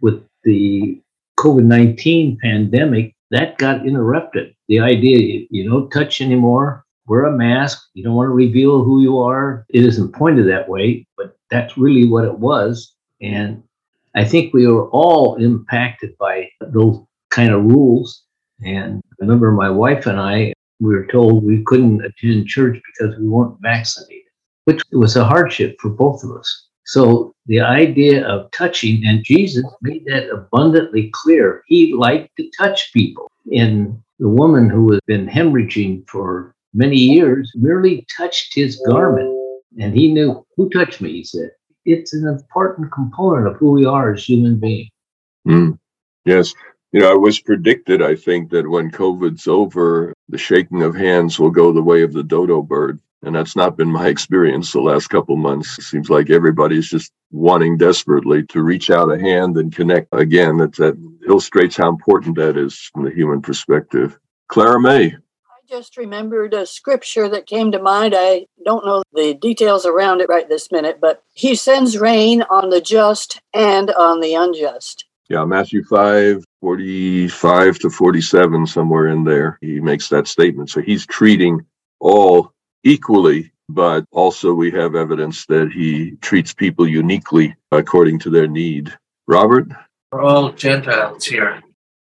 with the COVID 19 pandemic, that got interrupted. The idea you, you don't touch anymore, wear a mask, you don't want to reveal who you are. It isn't pointed that way, but that's really what it was. And I think we were all impacted by those kind of rules. And I remember my wife and I, we were told we couldn't attend church because we weren't vaccinated, which was a hardship for both of us. So the idea of touching, and Jesus made that abundantly clear. He liked to touch people. And the woman who had been hemorrhaging for many years merely touched his garment. And he knew, Who touched me? He said it's an important component of who we are as human beings. Mm. Yes. You know, I was predicted, I think, that when COVID's over, the shaking of hands will go the way of the dodo bird. And that's not been my experience the last couple months. It seems like everybody's just wanting desperately to reach out a hand and connect again. That, that illustrates how important that is from the human perspective. Clara May I just remembered a scripture that came to mind. I don't know the details around it right this minute, but he sends rain on the just and on the unjust. Yeah, Matthew 5, 45 to 47, somewhere in there, he makes that statement. So he's treating all equally, but also we have evidence that he treats people uniquely according to their need. Robert? We're all Gentiles here.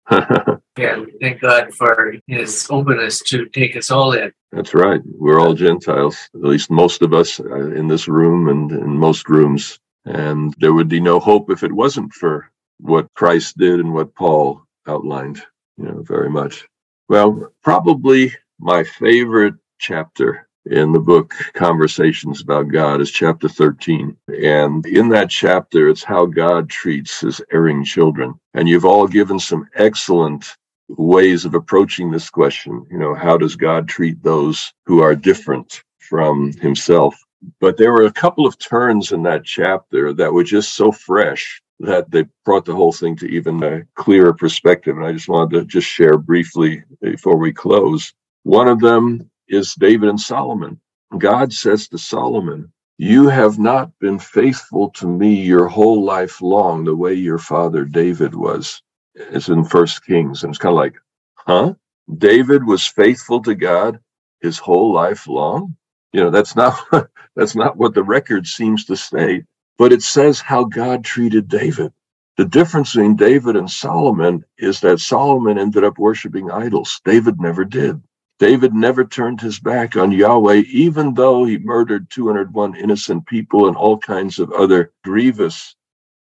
Yeah, thank God for his openness to take us all in. That's right. We're all Gentiles, at least most of us uh, in this room and in most rooms. And there would be no hope if it wasn't for what Christ did and what Paul outlined, you know, very much. Well, probably my favorite chapter in the book Conversations About God is chapter 13. And in that chapter, it's how God treats his erring children. And you've all given some excellent ways of approaching this question. You know, how does God treat those who are different from himself? But there were a couple of turns in that chapter that were just so fresh that they brought the whole thing to even a clearer perspective. And I just wanted to just share briefly before we close. One of them is David and Solomon. God says to Solomon, You have not been faithful to me your whole life long, the way your father David was. It's in First Kings. And it's kind of like, huh? David was faithful to God his whole life long. You know, that's not that's not what the record seems to state, but it says how God treated David. The difference between David and Solomon is that Solomon ended up worshiping idols. David never did. David never turned his back on Yahweh, even though he murdered 201 innocent people and all kinds of other grievous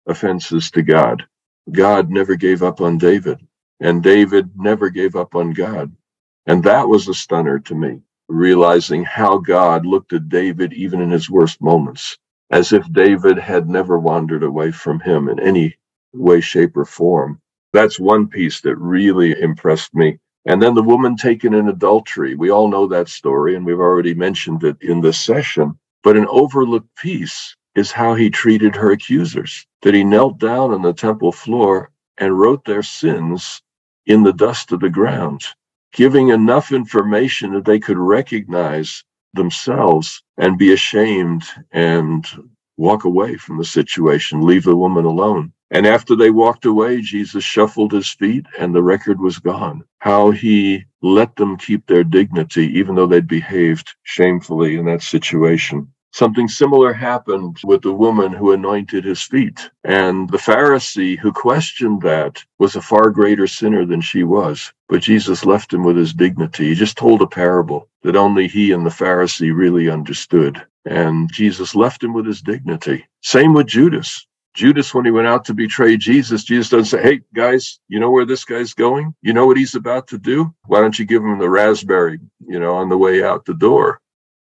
offenses to God. God never gave up on David. And David never gave up on God. And that was a stunner to me, realizing how God looked at David even in his worst moments, as if David had never wandered away from him in any way, shape, or form. That's one piece that really impressed me. And then the woman taken in adultery. We all know that story, and we've already mentioned it in this session. But an overlooked piece is how he treated her accusers, that he knelt down on the temple floor and wrote their sins in the dust of the ground, giving enough information that they could recognize themselves and be ashamed and walk away from the situation, leave the woman alone. And after they walked away, Jesus shuffled his feet and the record was gone. How he let them keep their dignity, even though they'd behaved shamefully in that situation. Something similar happened with the woman who anointed his feet. And the Pharisee who questioned that was a far greater sinner than she was. But Jesus left him with his dignity. He just told a parable that only he and the Pharisee really understood. And Jesus left him with his dignity. Same with Judas. Judas, when he went out to betray Jesus, Jesus doesn't say, Hey, guys, you know where this guy's going? You know what he's about to do? Why don't you give him the raspberry, you know, on the way out the door?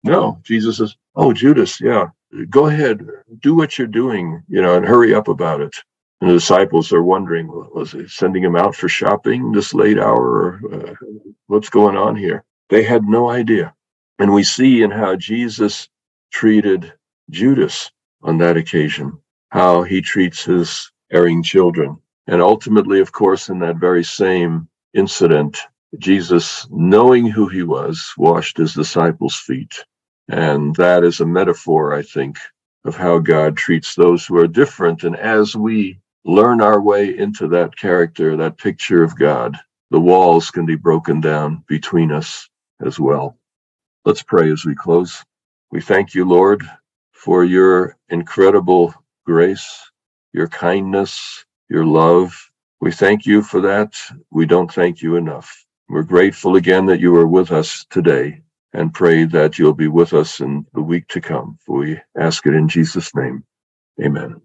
No, Jesus says, Oh, Judas, yeah, go ahead, do what you're doing, you know, and hurry up about it. And the disciples are wondering, was he sending him out for shopping this late hour? Or, uh, what's going on here? They had no idea. And we see in how Jesus treated Judas on that occasion how he treats his erring children. And ultimately, of course, in that very same incident, Jesus, knowing who he was, washed his disciples' feet. And that is a metaphor, I think, of how God treats those who are different. And as we learn our way into that character, that picture of God, the walls can be broken down between us as well. Let's pray as we close. We thank you, Lord, for your incredible grace, your kindness, your love. We thank you for that. We don't thank you enough. We're grateful again that you are with us today and pray that you'll be with us in the week to come. For we ask it in Jesus' name. Amen.